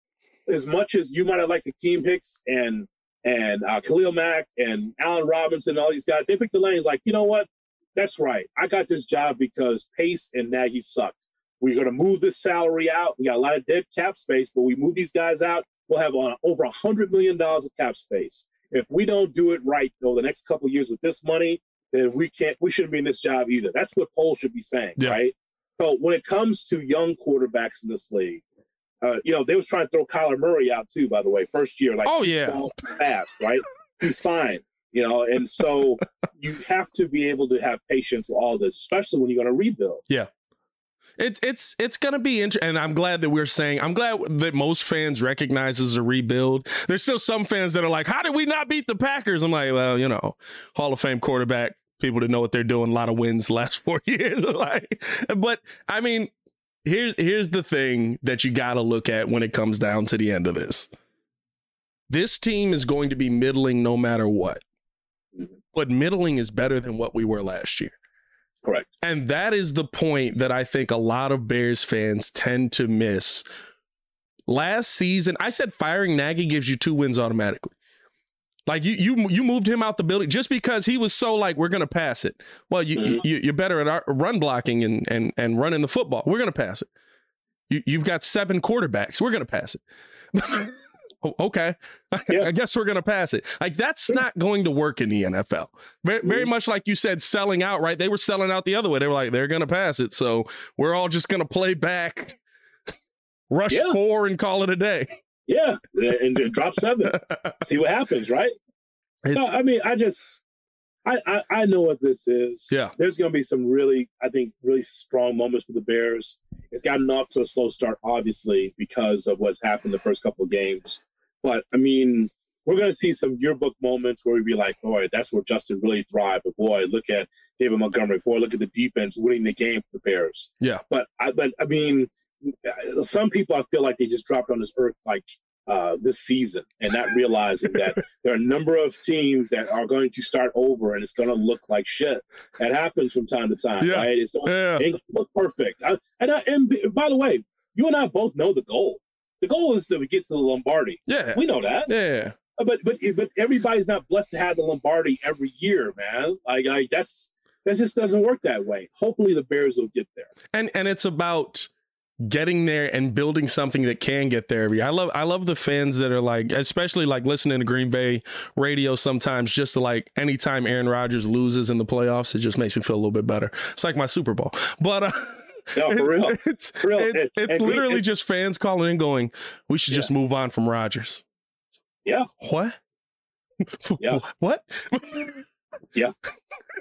as much as you might have liked Akiem Hicks and and uh, Khalil Mack and Allen Robinson, and all these guys, they picked the lanes. Like, you know what? That's right. I got this job because Pace and Nagy sucked. We're going to move this salary out. We got a lot of dead cap space, but we move these guys out. We'll have uh, over a hundred million dollars of cap space. If we don't do it right over the next couple of years with this money, then we can't. We shouldn't be in this job either. That's what Poles should be saying, Yeah. right? So when it comes to young quarterbacks in this league, uh, you know they was trying to throw Kyler Murray out too. By the way, first year, like Oh, yeah. fast, right? He's fine, you know. And so *laughs* you have to be able to have patience with all this, especially when you're going to rebuild. Yeah it's it's it's gonna be interesting, and I'm glad that we're saying. I'm glad that most fans recognizes a rebuild. There's still some fans that are like, "How did we not beat the Packers?" I'm like, well, you know, Hall of Fame quarterback, people that know what they're doing, a lot of wins last *laughs* four years. *laughs* like, but I mean, here's here's the thing that you got to look at when it comes down to the end of this. This team is going to be middling no matter what. But middling is better than what we were last year. Correct. And that is the point that I think a lot of Bears fans tend to miss. Last season, I said firing Nagy gives you two wins automatically. Like you, you, you moved him out the building just because he was so like we're gonna pass it. Well, you, Mhm. you you're better at our run blocking and and and running the football. We're gonna pass it. You, you've got seven quarterbacks. We're gonna pass it. *laughs* oh, okay, *laughs* yeah. I guess we're going to pass it. Like that's not going to work in the NFL. Very, very much like you said, selling out, right? They were selling out the other way. They were like, they're going to pass it. So we're all just going to play back, *laughs* rush yeah. four, and call it a day. Yeah, and, and drop seven. *laughs* See what happens, right? It's, so I mean, I just I, I, I know what this is. Yeah. There's going to be some really, I think, really strong moments for the Bears. It's gotten off to a slow start, obviously, because of what's happened the first couple of games. But I mean, we're going to see some yearbook moments where we be like, boy, that's where Justin really thrived. But boy, look at David Montgomery. Boy, look at the defense winning the game for the Bears. Yeah. But I, but I mean, some people I feel like they just dropped on this earth like uh, this season and not realizing that *laughs* there are a number of teams that are going to start over and it's going to look like shit. That happens from time to time, yeah. right? It's yeah. it look perfect. I, and, I, and by the way, you and I both know the goal. The goal is to get to the Lombardi. Yeah, we know that. Yeah, but but but everybody's not blessed to have the Lombardi every year, man. Like, like that's that just doesn't work that way. Hopefully, the Bears will get there. And and it's about getting there and building something that can get there every I love I love the fans that are like especially like listening to Green Bay radio sometimes just to like anytime Aaron Rodgers loses in the playoffs it just makes me feel a little bit better. It's like my Super Bowl. But uh *laughs* no, for real. It's, for real. It, it's and literally just fans calling in going, we should yeah. just move on from Rodgers. Yeah. What? *laughs* Yeah. what? *laughs* yeah.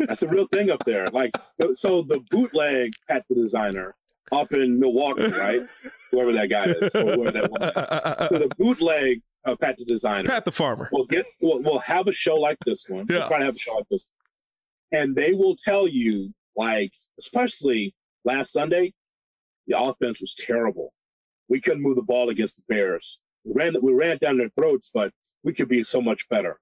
That's a real thing up there. Like so the bootleg Pat the designer up in Milwaukee, right? whoever that guy is, or whoever that one is. So the bootleg uh, Pat the designer, Pat the farmer. We'll get we'll, we'll have a show like this one. Yeah. We'll try to have a show like this, and they will tell you, like, especially last Sunday, the offense was terrible. We couldn't move the ball against the Bears. We ran we ran down their throats, but we could be so much better.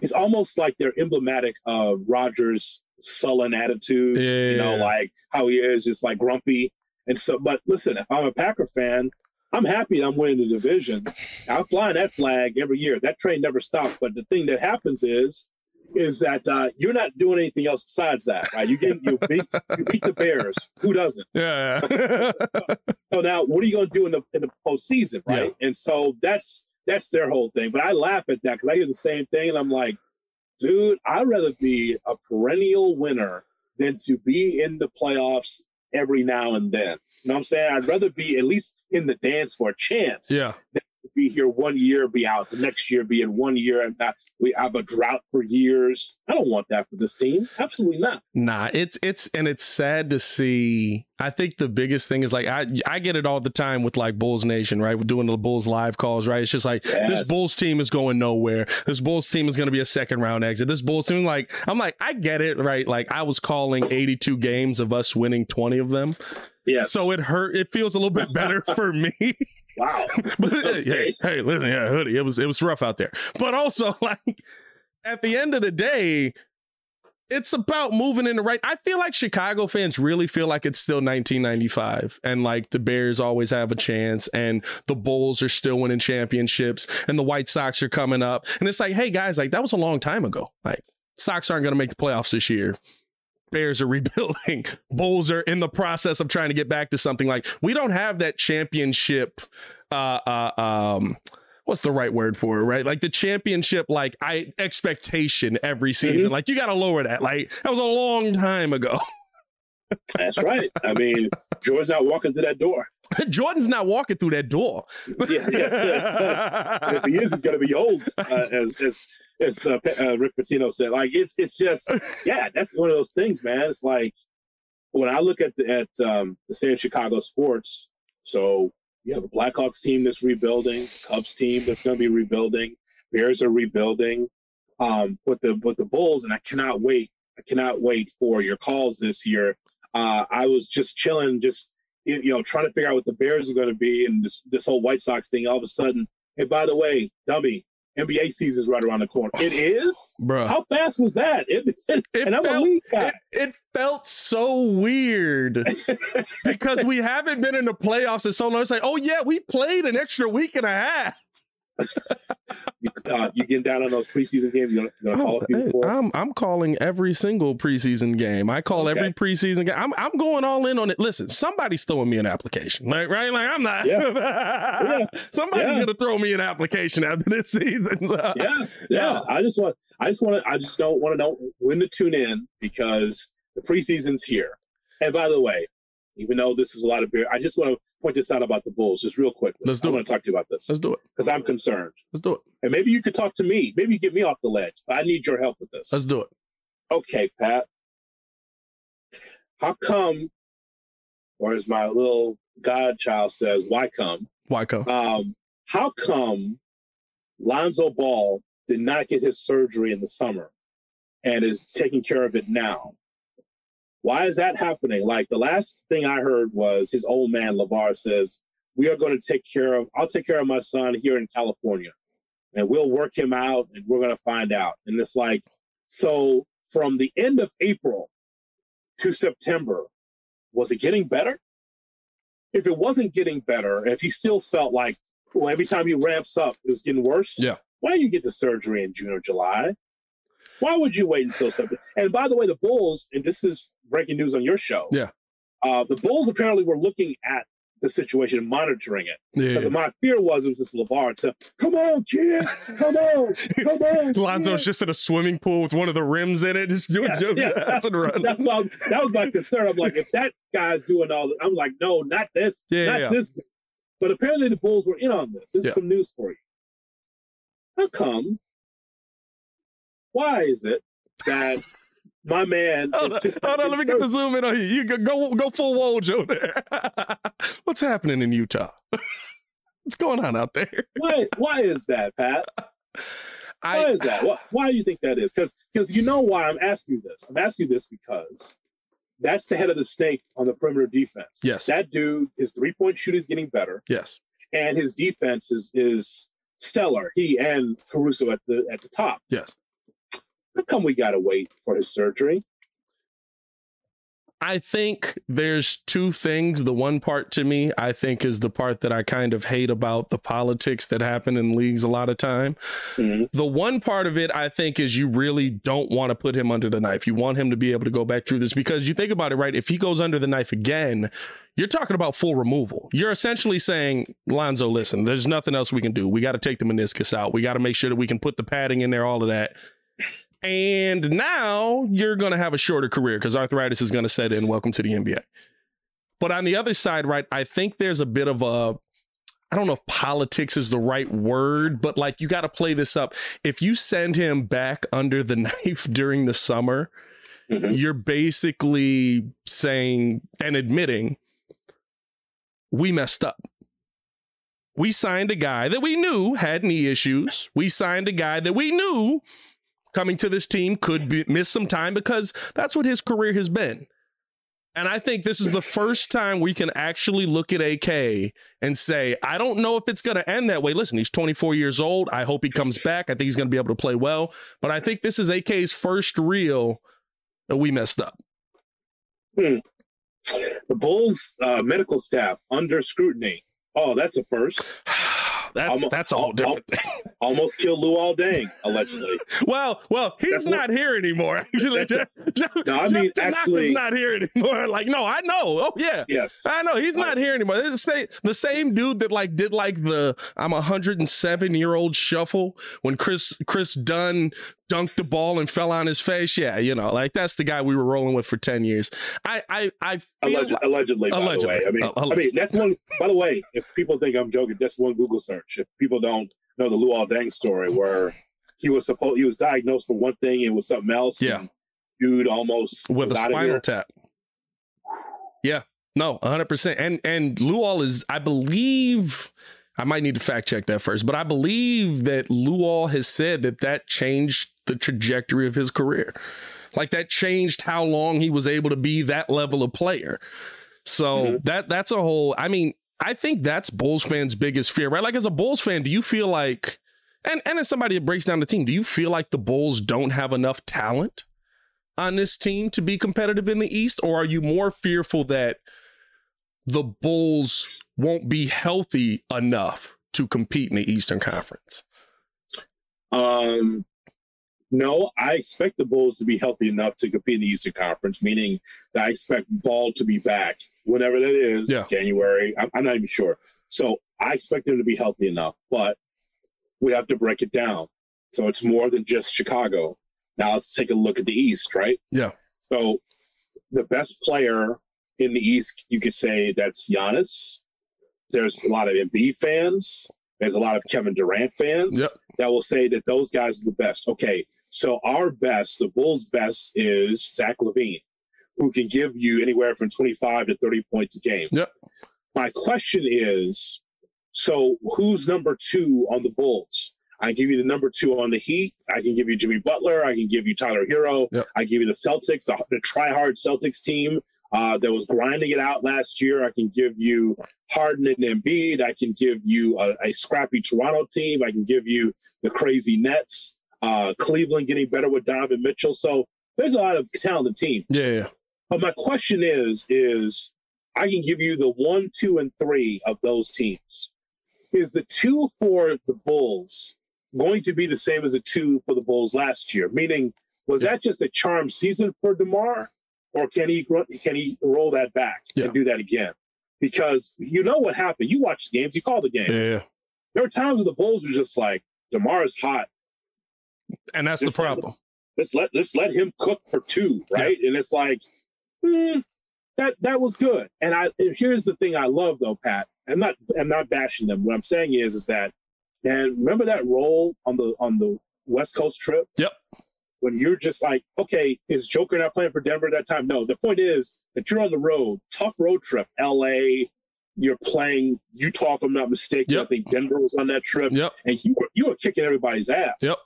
It's almost like they're emblematic of Rodgers' sullen attitude. Yeah, you know, like how he is, just like grumpy. And so, but listen, if I'm a Packer fan, I'm happy I'm winning the division. I'm flying that flag every year. That train never stops. But the thing that happens is, is that uh, you're not doing anything else besides that. Right? You get you beat you beat the Bears. Who doesn't? Yeah. so now, what are you going to do in the in the postseason, right? Yeah. And so that's that's their whole thing. But I laugh at that because I hear the same thing, and I'm like, dude, I'd rather be a perennial winner than to be in the playoffs every now and then. You know what I'm saying? I'd rather be at least in the dance for a chance. Yeah. Be here one year, be out the next year, be in one year, and not, we have a drought for years. I don't want that for this team. Absolutely not. Nah, it's it's and it's sad to see. I think the biggest thing is like I I get it all the time with like Bulls Nation, right? We're doing the Bulls live calls, right? It's just like yes. this Bulls team is going nowhere. This Bulls team is going to be a second round exit. This Bulls team, like I'm like I get it, right? Like I was calling 82 games of us winning 20 of them. Yeah. So it hurt. It feels a little bit better *laughs* for me. Wow. *laughs* but hey, hey, listen, yeah, hoodie. It was it was rough out there. But also, *laughs* like at the end of the day, it's about moving in the right. I feel like Chicago fans really feel like it's still 1995 and like the Bears always have a chance and the Bulls are still winning championships and the White Sox are coming up. And it's like, hey guys, like that was a long time ago. Like Sox aren't going to make the playoffs this year. Bears are *laughs* rebuilding. Bulls are in the process of trying to get back to something like we don't have that championship uh uh um what's the right word for it, right? Like the championship, like I expectation every season. Mm-hmm. Like you gotta lower that. Like that was a long time ago. *laughs* That's right. I mean, Jordan's not walking through that door. *laughs* Jordan's not walking through that door. yeah, yes, yes. if he is, he's going to be old, uh, as as as uh, uh, Rick Pitino said. Like it's it's just yeah, that's one of those things, man. It's like when I look at the, at um, the state of Chicago sports. So you have a Blackhawks team that's rebuilding, Cubs team that's going to be rebuilding, Bears are rebuilding. Um, with the with the Bulls, and I cannot wait. I cannot wait for your calls this year uh, I was just chilling, just you know, trying to figure out what the Bears are going to be, and this this whole White Sox thing. All of a sudden, hey, by the way, dummy, NBA season's right around the corner. It is, bro. How fast was that? It, it, it and I'm felt, a weak guy. It, it felt so weird because we haven't been in the playoffs in so long. It's like, oh yeah, we played an extra week and a half. You, uh, you getting down on those preseason games? You gonna, gonna call Oh, people hey. I'm I'm calling every single preseason game. I call Okay. every preseason game. I'm I'm going all in on it. Listen, somebody's throwing me an application, like right? Like I'm not. Yeah. *laughs* Somebody's Yeah. gonna throw me an application after this season. *laughs* So, yeah, yeah. Yeah. I just want, I just want to, I just don't want to know when to tune in because the preseason's here. And by the way, even though this is a lot of beer, I just want to point this out about the Bulls, just real quick. Let's do I it. want to talk to you about this Let's do it. because I'm concerned, Let's do it. and maybe you could talk to me. Maybe you get me off the ledge. I need your help with this. Let's do it. okay, Pat. How come, or as my little godchild says, why come? Why come? Um, how come Lonzo Ball did not get his surgery in the summer and is taking care of it now? Why is that happening? Like the last thing I heard was his old man LeVar says, "We are going to take care of. I'll take care of my son here in California, and we'll work him out, and we're going to find out." And it's like, so from the end of April to September, was it getting better? If it wasn't getting better, if he still felt like well, every time he ramps up, it was getting worse. Yeah. Why do you get the surgery in June or July? Why would you wait until September? And by the way, the Bulls, and this is breaking news on your show. Yeah. Uh, the Bulls apparently were looking at the situation and monitoring it. Yeah. Because my fear was it was this LeVar to come on, kid, come on, come on. *laughs* Lonzo's just in a swimming pool with one of the rims in it, just doing Yeah, jokes. yeah. *laughs* That's what run. That's why I'm- that was my concern. I'm like, if that guy's doing all, that, I'm like, no, not this, Yeah, not yeah. this. But apparently the Bulls were in on this. This is some news for you. How come? Why is it that my man Hold is on, just hold on, let me get the zoom in on you. You go go, go full Wojo there. *laughs* What's happening in Utah? *laughs* What's going on out there? why? Why is that, Pat? *laughs* Why is that? Why, why do you think that is? Because because you know why I'm asking you this. I'm asking you this because that's the head of the snake on the perimeter defense. Yes. that dude, his three point shooting is getting better. yes. and his defense is is stellar. He and Caruso at the at the top. Yes. How come we gotta wait for his surgery? I think there's two things. The one part to me, I think, is the part that I kind of hate about the politics that happen in leagues a lot of time. Mhm. The one part of it, I think, is you really don't want to put him under the knife. You want him to be able to go back through this because you think about it, right? If he goes under the knife again, you're talking about full removal. You're essentially saying, Lonzo, listen, there's nothing else we can do. We got to take the meniscus out. We got to make sure that we can put the padding in there, all of that. And now you're going to have a shorter career because arthritis is going to set in. Welcome to the NBA. But on the other side, right, I think there's a bit of a, I don't know if politics is the right word, but like you got to play this up. If you send him back under the *laughs* knife during the summer, Mhm. you're basically saying and admitting we messed up. We signed a guy that we knew had knee issues. We signed a guy that we knew coming to this team could be, miss some time because that's what his career has been. And I think this is the first time we can actually look at AK and say, I don't know if it's going to end that way. Listen, he's 24 years old. I hope he comes back. I think he's going to be able to play well. But I think this is AK's first real that we messed up. The Bulls uh, medical staff under scrutiny. Oh, that's a first. *sighs* *sighs* *sighs* that's Almo- that's a whole different thing. *laughs* Almost killed Luol Deng, allegedly. Well, well, he's That's what- not here anymore. *laughs* Actually, Jeff, Jeff, No, I Jeff mean, actually- not here anymore. *laughs* Like, no, I know. Oh yeah, Yes. I know he's not here anymore. It's the same, the same dude that like did like the I'm a 107 year old shuffle when Kris Kris Dunn dunked the ball and fell on his face. Yeah, you know, like that's the guy we were rolling with for 10 years. I I I feel Alleged, like- allegedly, by Allegedly. the way. I mean, Uh, I mean, that's one. By the way, if people think I'm joking, that's one Google search. If people don't know the Luol Deng story, where he was supposed, he was diagnosed for one thing, and it was something else. Yeah. and dude almost with a spinal tap. Yeah, no, 100%. And and Luol is, I believe, I might need to fact check that first, but I believe that Luol has said that that changed the trajectory of his career. Like that changed how long he was able to be that level of player. So Mhm. that that's a whole. I mean, I think that's Bulls fans' biggest fear, right? Like as a Bulls fan, do you feel like, and and as somebody that breaks down the team, do you feel like the Bulls don't have enough talent on this team to be competitive in the East, or are you more fearful that the Bulls won't be healthy enough to compete in the Eastern Conference? Um, no, I expect the Bulls to be healthy enough to compete in the Eastern Conference, meaning that I expect Ball to be back whenever that is, yeah. January. I'm, I'm not even sure. So I expect them to be healthy enough, but we have to break it down. So it's more than just Chicago. Now let's take a look at the East, right? Yeah. So the best player in the East, you could say that's Giannis. There's a lot of Embiid fans. There's a lot of Kevin Durant fans yep. that will say that those guys are the best. Okay, so our best, the Bulls' best, is Zach LaVine, who can give you anywhere from 25 to 30 points a game. Yep. My question is, so who's number two on the Bulls? I give you the number two on the Heat. I can give you Jimmy Butler. I can give you Tyler Herro. Yep. I give you the Celtics, the, the try-hard Celtics team uh, that was grinding it out last year. I can give you Harden and Embiid. I can give you a, a scrappy Toronto team. I can give you the crazy Nets. Uh, Cleveland getting better with Donovan Mitchell. So there's a lot of talented teams. Yeah. But my question is, is I can give you the one, two, and three of those teams. Is the two for the Bulls going to be the same as the two for the Bulls last year? Meaning, was Yeah. that just a charm season for DeMar, or can he can he roll that back Yeah. and do that again? Because you know what happened. You watch the games, you call the games. Yeah, yeah. There were times where the Bulls were just like, DeMar is hot. And that's the problem. Let's let let's let him cook for two, right? And it's like, hmm, that that was good. And I here's the thing I love though, Pat. I'm not I'm not bashing them. What I'm saying is is that, and remember that role on the on the West Coast trip. Yep. When you're just like, okay, is Joker not playing for Denver at that time? No. The point is that you're on the road, tough road trip, L.A. You're playing Utah, if I'm not mistaken. I think Denver was on that trip, Yep. and you were you were kicking everybody's ass. Yep.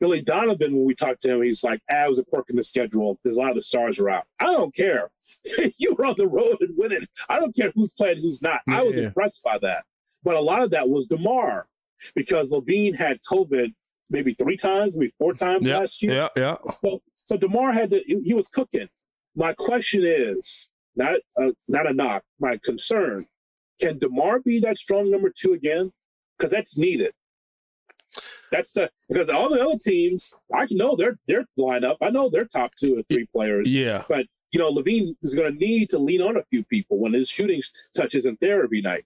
Billy Donovan, when we talked to him, he's like, ah, it was a quirk in the schedule. There's a lot of the stars were out. I don't care. *laughs* you were on the road and winning. I don't care who's playing, who's not. I was Yeah. impressed by that. But a lot of that was DeMar because LaVine had COVID maybe three times, maybe four times Yeah, last year. yeah, yeah. So, so DeMar had to, he he was cooking. My question is not, uh, not a knock, my concern. Can DeMar be that strong number two again? Because that's needed. That's uh, because all the other teams, I know their their lineup. I know their top two or three players. Yeah. But you know, LaVine is going to need to lean on a few people when his shooting touch isn't there every night.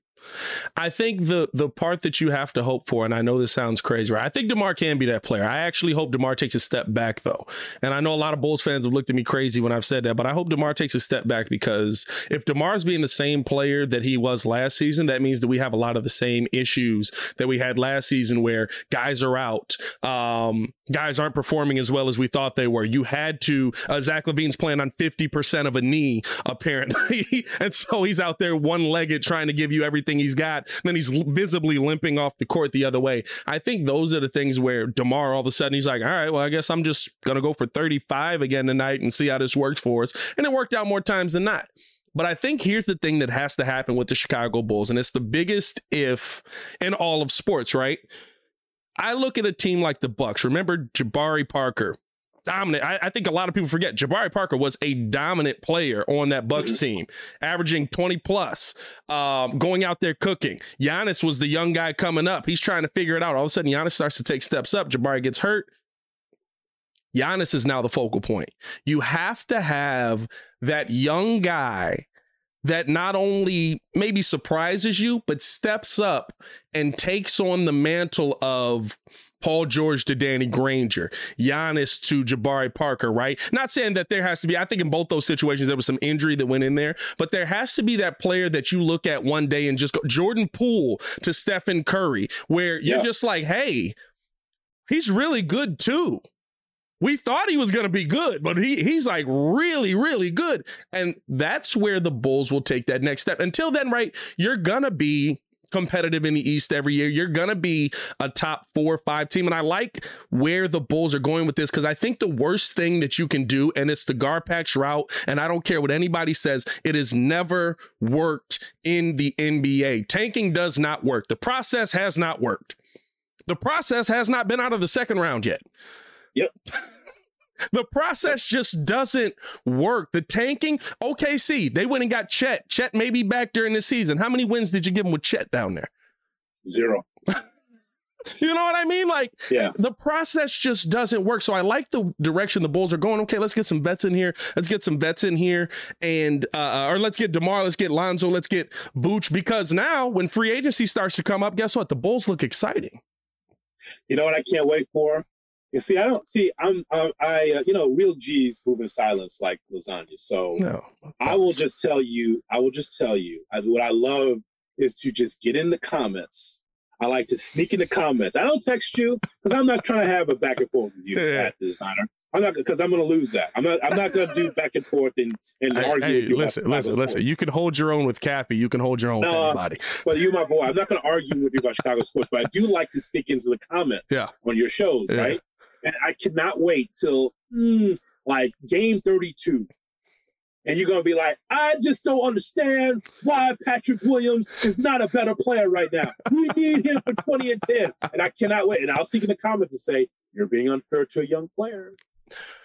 I think the the part that you have to hope for, and I know this sounds crazy, right? I think DeMar can be that player. I actually hope DeMar takes a step back though. And I know a lot of Bulls fans have looked at me crazy when I've said that, but I hope DeMar takes a step back because if DeMar's being the same player that he was last season, that means that we have a lot of the same issues that we had last season where guys are out, um, guys aren't performing as well as we thought they were. You had to uh, Zach LaVine's playing on 50% of a knee, apparently. *laughs* and so he's out there one legged trying to give you everything he's got. then he's visibly limping off the court the other way. I think those are the things where DeMar all of a sudden he's like, all right, well, I guess I'm just going to go for 35 again tonight and see how this works for us. And it worked out more times than not. But I think here's the thing that has to happen with the Chicago Bulls, and it's the biggest if in all of sports, right? I look at a team like the Bucks. Remember Jabari Parker, dominant. I, I think a lot of people forget Jabari Parker was a dominant player on that Bucks team, averaging 20 plus, um, going out there cooking. Giannis was the young guy coming up. He's trying to figure it out. All of a sudden, Giannis starts to take steps up. Jabari gets hurt. Giannis is now the focal point. You have to have that young guy that not only maybe surprises you, but steps up and takes on the mantle of Paul George to Danny Granger, Giannis to Jabari Parker, right? Not saying that there has to be, I think in both those situations, there was some injury that went in there, but there has to be that player that you look at one day and just go, Jordan Poole to Stephen Curry, where you're Yeah. just like, hey, he's really good too. We thought he was going to be good, but he he's like really really good. And that's where the Bulls will take that next step. Until then, right, you're going to be competitive in the East every year. You're going to be a top 4 or 5 team and I like where the Bulls are going with this cuz I think the worst thing that you can do and it's the GarPax route and I don't care what anybody says, it has never worked in the NBA. Tanking does not work. The process has not worked. The process has not been out of the second round yet. Yep. The process just doesn't work. The tanking, OKC, they went and got Chet. Chet may be back during the season. How many wins did you give him with Chet down there? Zero. *laughs* You know what I mean? Like, yeah, the process just doesn't work. So I like the direction the Bulls are going. Okay, let's get some vets in here. Let's get some vets in here, and uh, or let's get DeMar. Let's get Lonzo. Let's get Vooch. Because now, when free agency starts to come up, guess what? The Bulls look exciting. You know what I can't wait for? You see, I don't see. I'm, I'm I, uh, you know, real G's move in silence like lasagna. So no, I will just tell you. I will just tell you. I, what I love is to just get in the comments I like to sneak in the comments. I don't text you because I'm not trying to have a back and forth with you yeah. at designer. I'm not because I'm going to lose that. I'm not. I'm not going to do *laughs* back and forth and, and hey, argue. Hey, with you listen, listen, listen. You can hold your own with Cappy. You can hold your own no, with anybody. But you're my boy. I'm not going to argue with you about Chicago sports, but I do like to sneak into the comments yeah. on your shows, yeah. right? And I cannot wait till mm, like game 32 and you're going to be like, I just don't understand why Patrick Williams is not a better player right now. We need him for 20 and 10. And I cannot wait. And I'll speak in the comments and say, you're being unfair to a young player.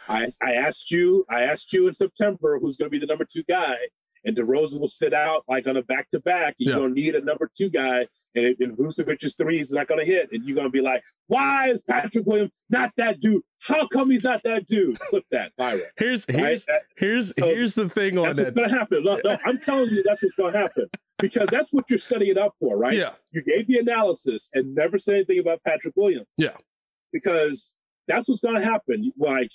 I, I asked you, I asked you in September who's going to be the number two guy and DeRozan will sit out like on a back to back. You're yeah. gonna need a number two guy, and, it, and Vucevic's three is not gonna hit, and you're gonna be like, "Why is Patrick Williams not that dude? How come he's not that dude?" Flip that, Byron. Here's *laughs* here's right? here's so here's the thing on that's that. what's gonna happen. No, no, I'm telling you, that's what's gonna happen because that's what you're setting it up for, right? Yeah. You gave the analysis and never said anything about Patrick Williams. Yeah. Because that's what's gonna happen. Like,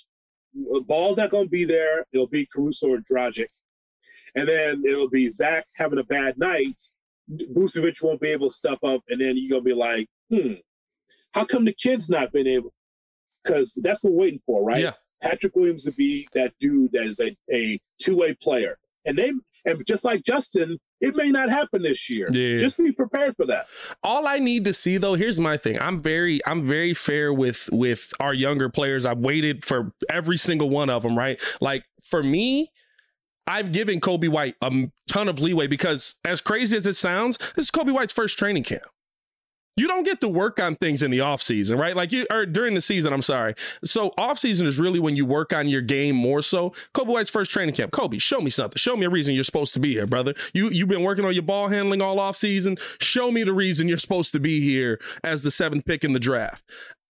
ball's not gonna be there. It'll be Caruso or Dragic and then it'll be Zach having a bad night. Vucevic won't be able to step up, and then you're gonna be like, hmm, how come the kid's not been able? Because that's what we're waiting for, right? Yeah. Patrick Williams to be that dude that is a, a two way player, and they and just like Justin, it may not happen this year. Yeah. Just be prepared for that. All I need to see though, here's my thing. I'm very I'm very fair with with our younger players. I've waited for every single one of them, right? Like for me, I've given Coby White a ton of leeway because, as crazy as it sounds, this is Coby White's first training camp. You don't get to work on things in the off season, right? Like you or during the season, I'm sorry. So off season is really when you work on your game more so. Coby White's first training camp. Coby, show me something. Show me a reason you're supposed to be here, brother. You you've been working on your ball handling all off season. Show me the reason you're supposed to be here as the seventh pick in the draft.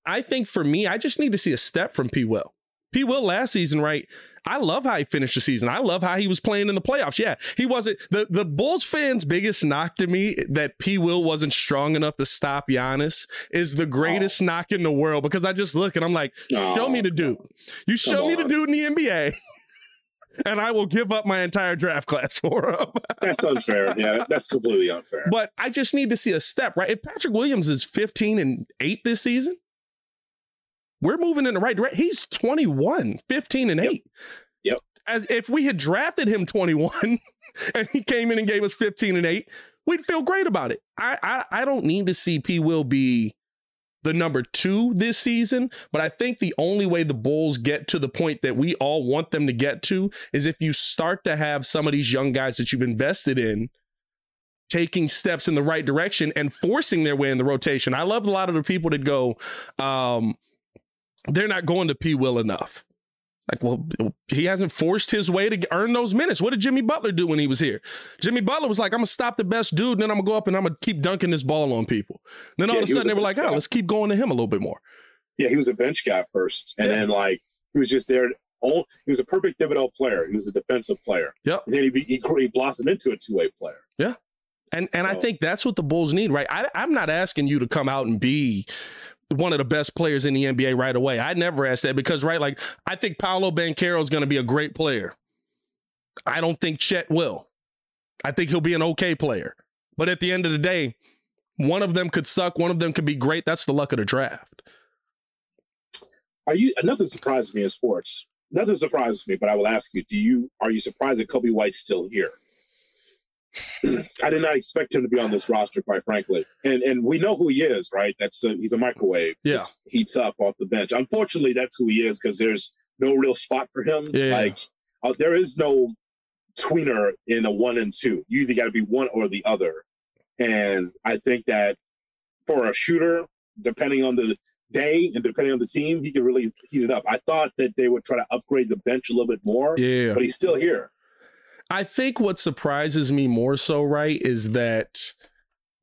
I think for me, I just need to see a step from P. Will. P. Will last season, right? I love how he finished the season. I love how he was playing in the playoffs. Yeah, he wasn't the the Bulls fans' biggest knock to me that P. Will wasn't strong enough to stop Giannis is the greatest oh. knock in the world because I just look and I'm like, oh. show me the oh, dude. You show me the dude in the NBA. *laughs* and I will give up my entire draft class *laughs* for him. that's unfair. Yeah, that's completely unfair. But I just need to see a step, right? If Patrick Williams is 15 and 8 this season, we're moving in the right direction. He's 21, 15 and 8. Yep. yep. As if we had drafted him 21 *laughs* and he came in and gave us 15 and 8, we'd feel great about it. I I, I don't need to see P will be the number two this season, but I think the only way the Bulls get to the point that we all want them to get to is if you start to have some of these young guys that you've invested in taking steps in the right direction and forcing their way in the rotation. I love a lot of the people that go, um, they're not going to P. Will enough. Like, well, he hasn't forced his way to earn those minutes. What did Jimmy Butler do when he was here? Jimmy Butler was like, I'm gonna stop the best dude, and then I'm gonna go up and I'm gonna keep dunking this ball on people. then all yeah, of a sudden they were like, oh, let's keep going to him a little bit more. Yeah, he was a bench guy first, and yeah. then like he was just there. All he was a perfect Thibodeau player. He was a defensive player. Yep. And then he, he, he blossomed into a two way player. Yeah. And and so. I think that's what the Bulls need, right? I, I'm not asking you to come out and be one of the best players in the NBA right away. I never asked that because, right, like I think Paolo Banchero is going to be a great player. I don't think Chet will. I think he'll be an okay player. But at the end of the day, one of them could suck, one of them could be great. That's the luck of the draft. Are you nothing surprises me in sports? Nothing surprises me, but I will ask you, do you are you surprised that Coby White's still here? I did not expect him to be on this roster, quite frankly. And and we know who he is, right? That's a, he's a microwave. Yeah, Just heats up off the bench. Unfortunately, that's who he is because there's no real spot for him. Yeah. Like uh, there is no tweener in a one and two. You either got to be one or the other. And I think that for a shooter, depending on the day and depending on the team, he can really heat it up. I thought that they would try to upgrade the bench a little bit more. Yeah, but he's still here. I think what surprises me more so, right, is that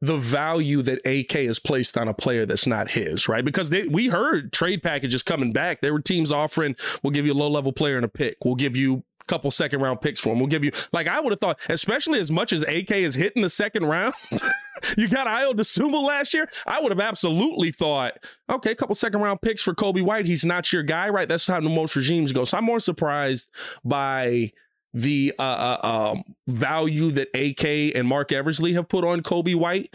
the value that AK has placed on a player that's not his, right? Because they, we heard trade packages coming back. There were teams offering, we'll give you a low level player and a pick. We'll give you a couple second round picks for him. We'll give you, like, I would have thought, especially as much as AK is hitting the second round, *laughs* you got Ayo Dosunmu last year. I would have absolutely thought, okay, a couple second round picks for Coby White. He's not your guy, right? That's how most regimes go. So I'm more surprised by the uh, uh, um, value that AK and Marc Eversley have put on Coby White.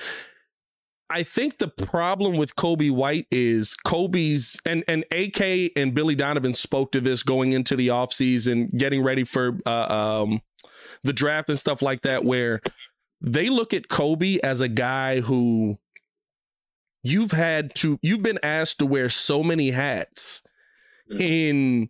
I think the problem with Coby White is Coby's and and AK and Billy Donovan spoke to this going into the offseason, getting ready for uh, um, the draft and stuff like that, where they look at Coby as a guy who you've had to you've been asked to wear so many hats mm-hmm. in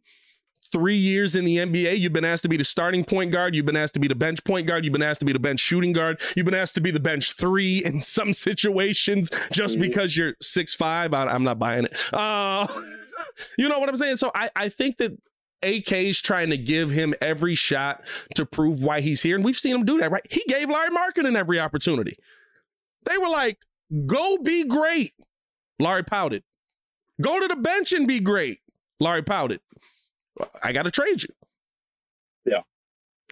three years in the NBA, you've been asked to be the starting point guard. You've been asked to be the bench point guard. You've been asked to be the bench shooting guard. You've been asked to be the bench three *laughs* in some situations just mm-hmm. because you're six five. I, am not buying it. Uh, *laughs* you know what I'm saying? So I, I think that AK is trying to give him every shot to prove why he's here. And we've seen him do that, right? He gave Lauri Markkanen every opportunity. They were like, go be great. Larry pouted. Go to the bench and be great. Larry pouted. I got to trade you. Yeah.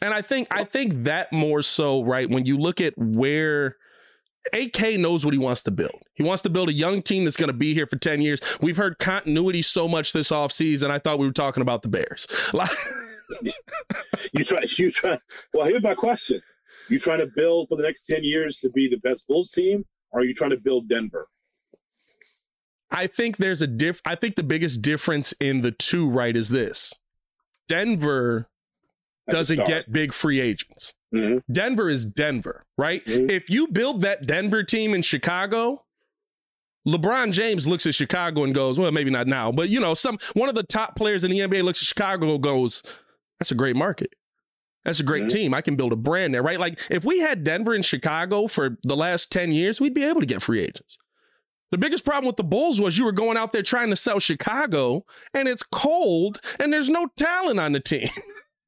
And I think I think that more so, right? When you look at where AK knows what he wants to build. He wants to build a young team that's going to be here for 10 years. We've heard continuity so much this offseason. I thought we were talking about the Bears. *laughs* you try you try well, here's my question. You trying to build for the next 10 years to be the best Bulls team, or are you trying to build Denver? I think there's a diff. I think the biggest difference in the two, right, is this: Denver doesn't get big free agents. Mm-hmm. Denver is Denver, right? Mm-hmm. If you build that Denver team in Chicago, LeBron James looks at Chicago and goes, "Well, maybe not now, but you know, some one of the top players in the NBA looks at Chicago goes, that's a great market." That's a great mm-hmm. team. I can build a brand there, right? Like if we had Denver and Chicago for the last 10 years, we'd be able to get free agents. The biggest problem with the Bulls was you were going out there trying to sell Chicago and it's cold and there's no talent on the team.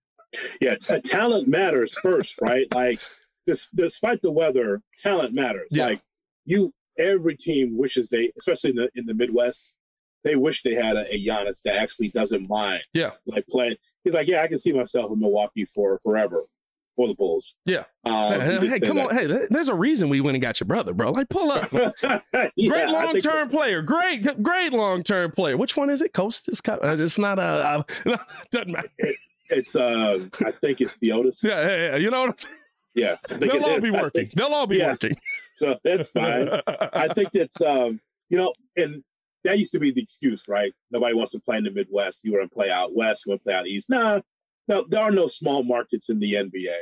*laughs* yeah, t- uh, talent matters first, right? Like, this, despite the weather, talent matters. Yeah. Like, you, every team wishes they, especially in the in the Midwest, they wish they had a, a Giannis that actually doesn't mind. Yeah, like play. He's like, yeah, I can see myself in Milwaukee for forever for the Bulls. Yeah. Um, hey, hey come on. Hey, there's a reason we went and got your brother, bro. Like, pull up. *laughs* yeah, great long term player. Great, great long term player. Which one is it? Coast? It's, uh, it's not a. Uh, *laughs* doesn't matter. It's, uh, I think it's the Otis. Yeah, yeah, yeah. You know what I'm saying? Yes. They'll all be working. They'll all be yes. working. *laughs* So that's fine. I think it's, um, you know, and that used to be the excuse, right? Nobody wants to play in the Midwest. You want to play out West, you want to play out East. Nah, now, there are no small markets in the NBA,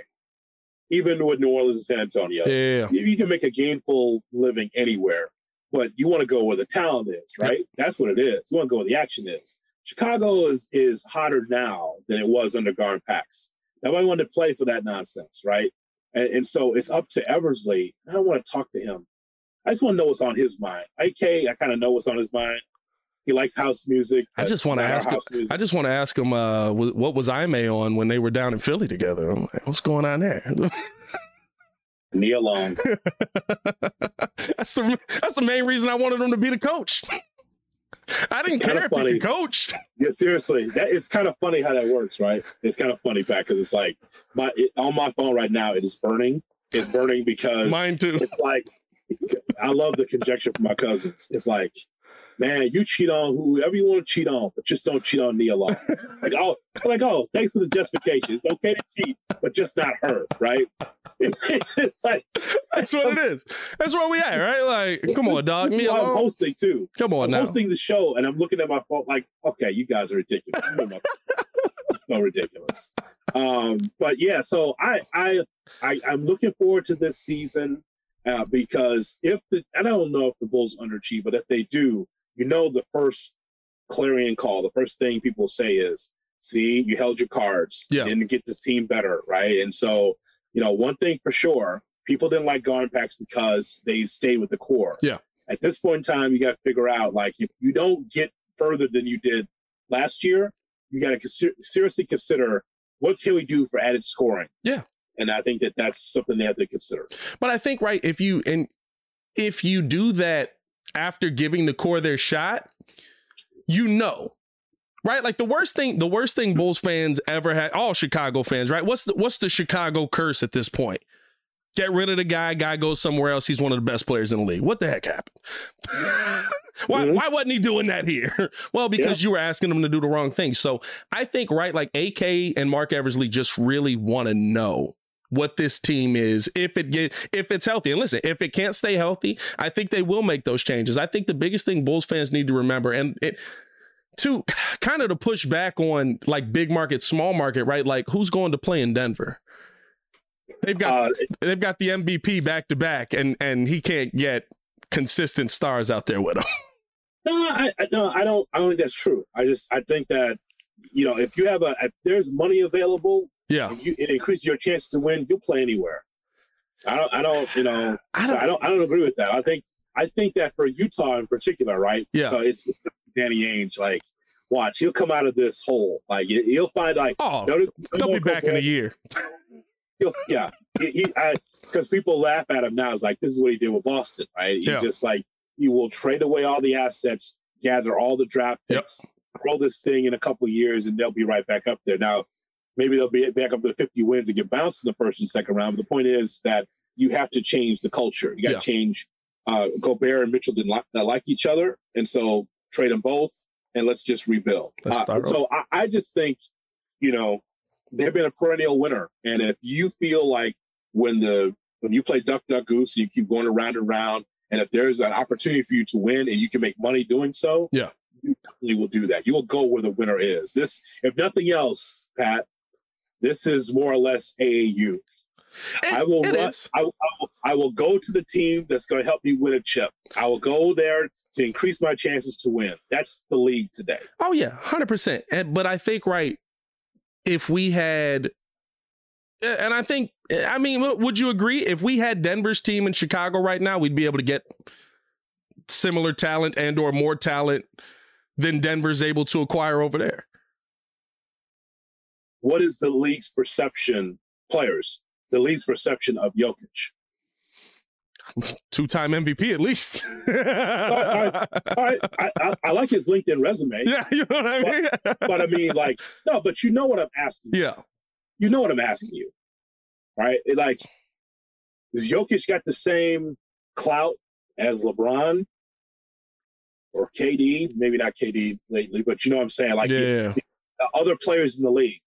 even with New Orleans and San Antonio. Yeah. You, can make a gainful living anywhere, but you want to go where the talent is, right? That's what it is. You want to go where the action is. Chicago is is hotter now than it was under GarPax. Nobody wanted to play for that nonsense, right? And, and so it's up to Eversley. I don't want to talk to him. I just want to know what's on his mind. AK, I kind of know what's on his mind. He likes house music. I just want to ask him. I just want to ask him. Uh, what was Ime on when they were down in Philly together? I'm like, what's going on there? *laughs* Nia Long. *laughs* that's the that's the main reason I wanted him to be the coach. I didn't care if funny. he could coach. Yeah, seriously, that it's kind of funny how that works, right? It's kind of funny back because it's like my it, on my phone right now. It is burning. It's burning because mine too. It's like I love the conjecture from my cousins. It's like man, you cheat on whoever you want to cheat on, but just don't cheat on Nia Long. *laughs* like, oh, like, oh, thanks for the justification. It's okay to cheat, but just not her, right? *laughs* it's like that's what it is. That's where we at, right? Like, come on, dog. Nia I'm hosting too. Come on, I'm now. hosting the show, and I'm looking at my phone like, okay, you guys are ridiculous. *laughs* so ridiculous. Um, but yeah, so I, I, I, I'm looking forward to this season. Uh, because if the I don't know if the Bulls underachieve, but if they do, you know the first clarion call, the first thing people say is, see, you held your cards. Yeah. Didn't get this team better, right? And so, you know, one thing for sure, people didn't like Pax because they stayed with the core. Yeah. At this point in time, you got to figure out like if you don't get further than you did last year, you got to consider, seriously consider what can we do for added scoring. Yeah. And I think that that's something they have to consider. But I think right if you and if you do that after giving the core their shot, you know. Right? Like the worst thing, the worst thing Bulls fans ever had, all Chicago fans, right? What's the what's the Chicago curse at this point? Get rid of the guy, guy goes somewhere else. He's one of the best players in the league. What the heck happened? *laughs* why, mm-hmm. why wasn't he doing that here? *laughs* well, because yeah. you were asking him to do the wrong thing. So I think, right, like AK and Marc Eversley just really want to know what this team is if it get if it's healthy. And listen, if it can't stay healthy, I think they will make those changes. I think the biggest thing Bulls fans need to remember, and it to kind of to push back on like big market, small market, right? Like who's going to play in Denver? They've got uh, they've got the MVP back to back, and and he can't get consistent stars out there with him. *laughs* No, I, I no, I don't. I don't think that's true. I just I think that you know if you have a if there's money available, yeah, you, it increases your chances to win. You'll play anywhere. I don't. I don't. You know. I don't. I don't. I don't agree with that. I think. I think that for Utah in particular, right? Yeah. So it's, it's Danny Ainge. Like, watch, he'll come out of this hole. Like, he'll find like. Oh, no, they'll be back in a year. yeah, because people laugh at him now. It's like this is what he did with Boston, right? He yeah. just like you will trade away all the assets, gather all the draft picks, yep. throw this thing in a couple years, and they'll be right back up there. Now, maybe they'll be back up to 50 wins and get bounced in the first and second round. But the point is that you have to change the culture. You got to yeah. change. Uh, Gobert and Mitchell didn't like, like, each other, and so trade them both, and let's just rebuild. Uh, so I, I just think, you know, they've been a perennial winner. And if you feel like when the when you play duck duck goose, you keep going around and around, and if there's an opportunity for you to win and you can make money doing so, yeah, you will do that. You will go where the winner is. This, if nothing else, Pat, this is more or less AAU. It, I will run, I, I, will, I will go to the team that's going to help me win a chip. I will go there to increase my chances to win. That's the league today. Oh yeah, hundred percent. But I think right if we had and I think I mean would you agree if we had Denver's team in Chicago right now we'd be able to get similar talent and or more talent than Denver's able to acquire over there. What is the league's perception players? The league's perception of Jokic? *laughs* two-time MVP at least. *laughs* I, I, I, I, like his LinkedIn resume. Yeah, you know what I mean. But, but, I mean, like, no, but you know what I'm asking. You. Yeah, you know what I'm asking you, right? It, like, does Jokic got the same clout as LeBron or KD? Maybe not KD lately, but you know what I'm saying. Like, yeah. other players in the league.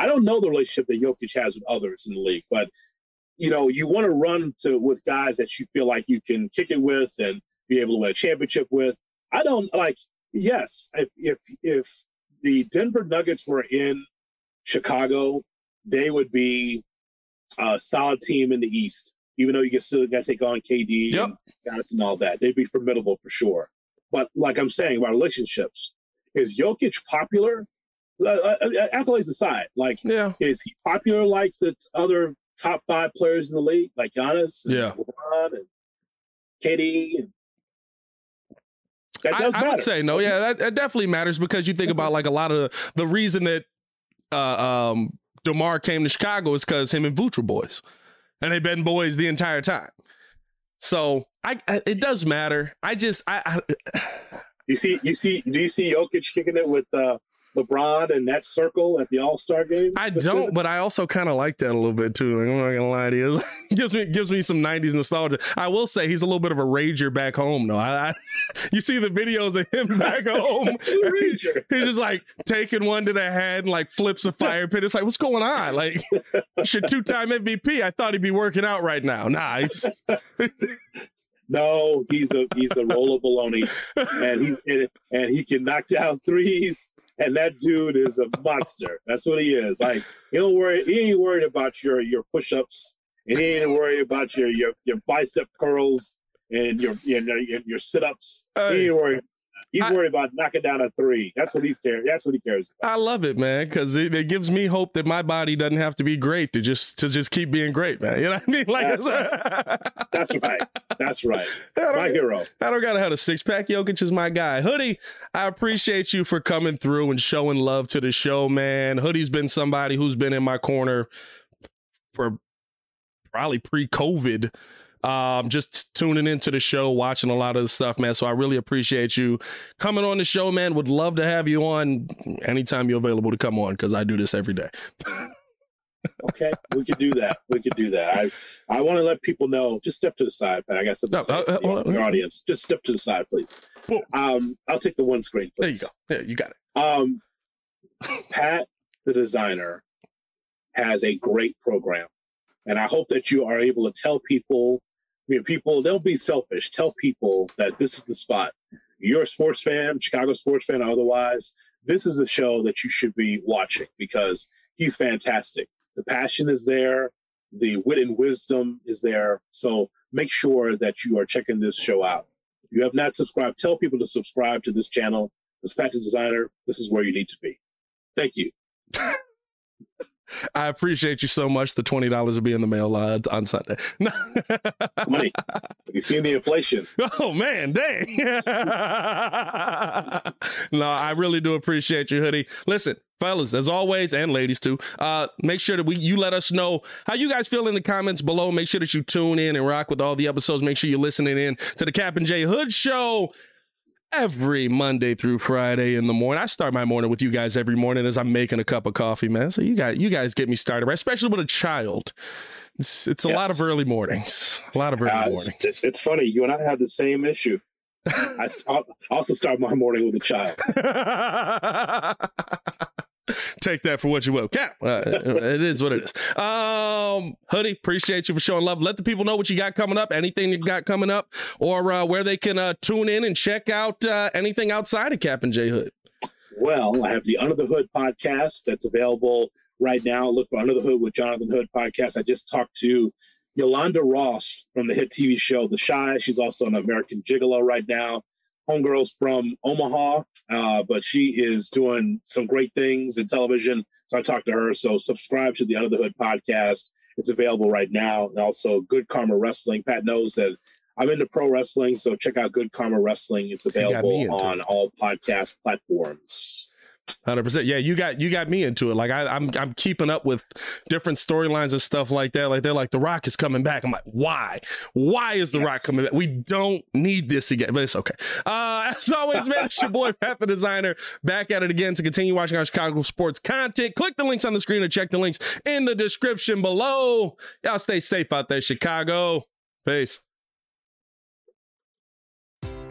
I don't know the relationship that Jokic has with others in the league, but you know, you want to run to with guys that you feel like you can kick it with and be able to win a championship with. I don't like. Yes, if if, if the Denver Nuggets were in Chicago, they would be a solid team in the East. Even though you can still got to take on KD yep. and guys and all that, they'd be formidable for sure. But like I'm saying about relationships, is Jokic popular? Uh, accolades aside, like, yeah. is he popular like the other top five players in the league, like Giannis, and yeah, LeBron and KD. And I, I would say no. Yeah, that, that, definitely matters because you think about like a lot of the reason that uh, um, DeMar came to Chicago is because him and Vooch boys, and they've been boys the entire time. So I, I it does matter. I just I, I you see you see do you see Jokic kicking it with uh LeBron and that circle at the All Star game? I don't, but I also kind of like that a little bit too. Like, I'm not gonna lie to you, *laughs* gives me gives me some '90s nostalgia. I will say he's a little bit of a rager back home, though. I, I *laughs* you see the videos of him back home. *laughs* he's just like taking one to the head and like flips a fire pit. It's like, what's going on? Like, should two time MVP. I thought he'd be working out right now. Nice. No, he's a he's a roll of baloney, and he's and he can knock down threes and that dude is a monster. That's what he is. Like he don't worry. He ain't worried about your your push ups, and he ain't worried about your your your bicep curls and your your your sit ups. Hey. He ain't worried. He's I, worried about knocking down a three. That's what he's cares. That's what he cares about. I love it, man, because it, it, gives me hope that my body doesn't have to be great to just to just keep being great, man. You know what I mean? Like that's right. *laughs* that's right. That's right. My hero. I don't gotta have a six pack. Jokic is my guy. Hoodie, I appreciate you for coming through and showing love to the show, man. Hoodie's been somebody who's been in my corner for probably pre-COVID um, just tuning into the show, watching a lot of the stuff, man. So I really appreciate you coming on the show, man. Would love to have you on anytime you're available to come on because I do this every day. *laughs* okay, we could do that. We could do that. I I want to let people know. Just step to the side, Pat. I got something no, uh, uh, your, your audience. Just step to the side, please. Um, I'll take the one screen. Please. There you go. Yeah, you got it. Um, Pat, the designer, has a great program, and I hope that you are able to tell people. I mean, people don't be selfish. Tell people that this is the spot. You're a sports fan, Chicago sports fan, or otherwise. This is the show that you should be watching because he's fantastic. The passion is there, the wit and wisdom is there. So make sure that you are checking this show out. If you have not subscribed, tell people to subscribe to this channel. This Patrick Designer, this is where you need to be. Thank you. *laughs* I appreciate you so much. The twenty dollars will be in the mail uh, on Sunday. Money. You see the inflation? *laughs* Oh man, dang! *laughs* no, I really do appreciate you, hoodie. Listen, fellas, as always, and ladies too. Uh, make sure that we you let us know how you guys feel in the comments below. Make sure that you tune in and rock with all the episodes. Make sure you're listening in to the Kap and J Hood Show every Monday through Friday in the morning. I start my morning with you guys every morning as I'm making a cup of coffee, man. So you guys, you guys get me started, right? especially with a child. It's it's a yes. lot of early mornings. A lot of early uh, mornings. It's, it's, funny. You and I have the same issue. I *laughs* also start my morning with a child. *laughs* Take that for what you will. Kap, uh, it is what it is. Um, Hoodie, appreciate you for showing love. Let the people know what you got coming up, anything you got coming up, or uh, where they can uh, tune in and check out uh, anything outside of Kap and J Hood. Well, I have the Under the Hood podcast that's available right now. Look for Under the Hood with Jonathan Hood podcast. I just talked to Yolanda Ross from the hit TV show The Chi. She's also an American Gigolo right now homegirl's from Omaha, uh, but she is doing some great things in television. So I talked to her. So subscribe to the Under the Hood podcast. It's available right now. And also Good Karma Wrestling. Pat knows that I'm into pro wrestling, so check out Good Karma Wrestling. It's available on all podcast platforms. Hundred percent. Yeah, you got you got me into it. Like I, am I'm, I'm keeping up with different storylines and stuff like that. Like they're like the Rock is coming back. I'm like, why? Why is the yes. Rock coming back? We don't need this again, but it's okay. Uh, *laughs* as always, man, it's your boy Pat the Designer back at it again to continue watching our Chicago sports content. Click the links on the screen or check the links in the description below. Y'all stay safe out there, Chicago. Peace.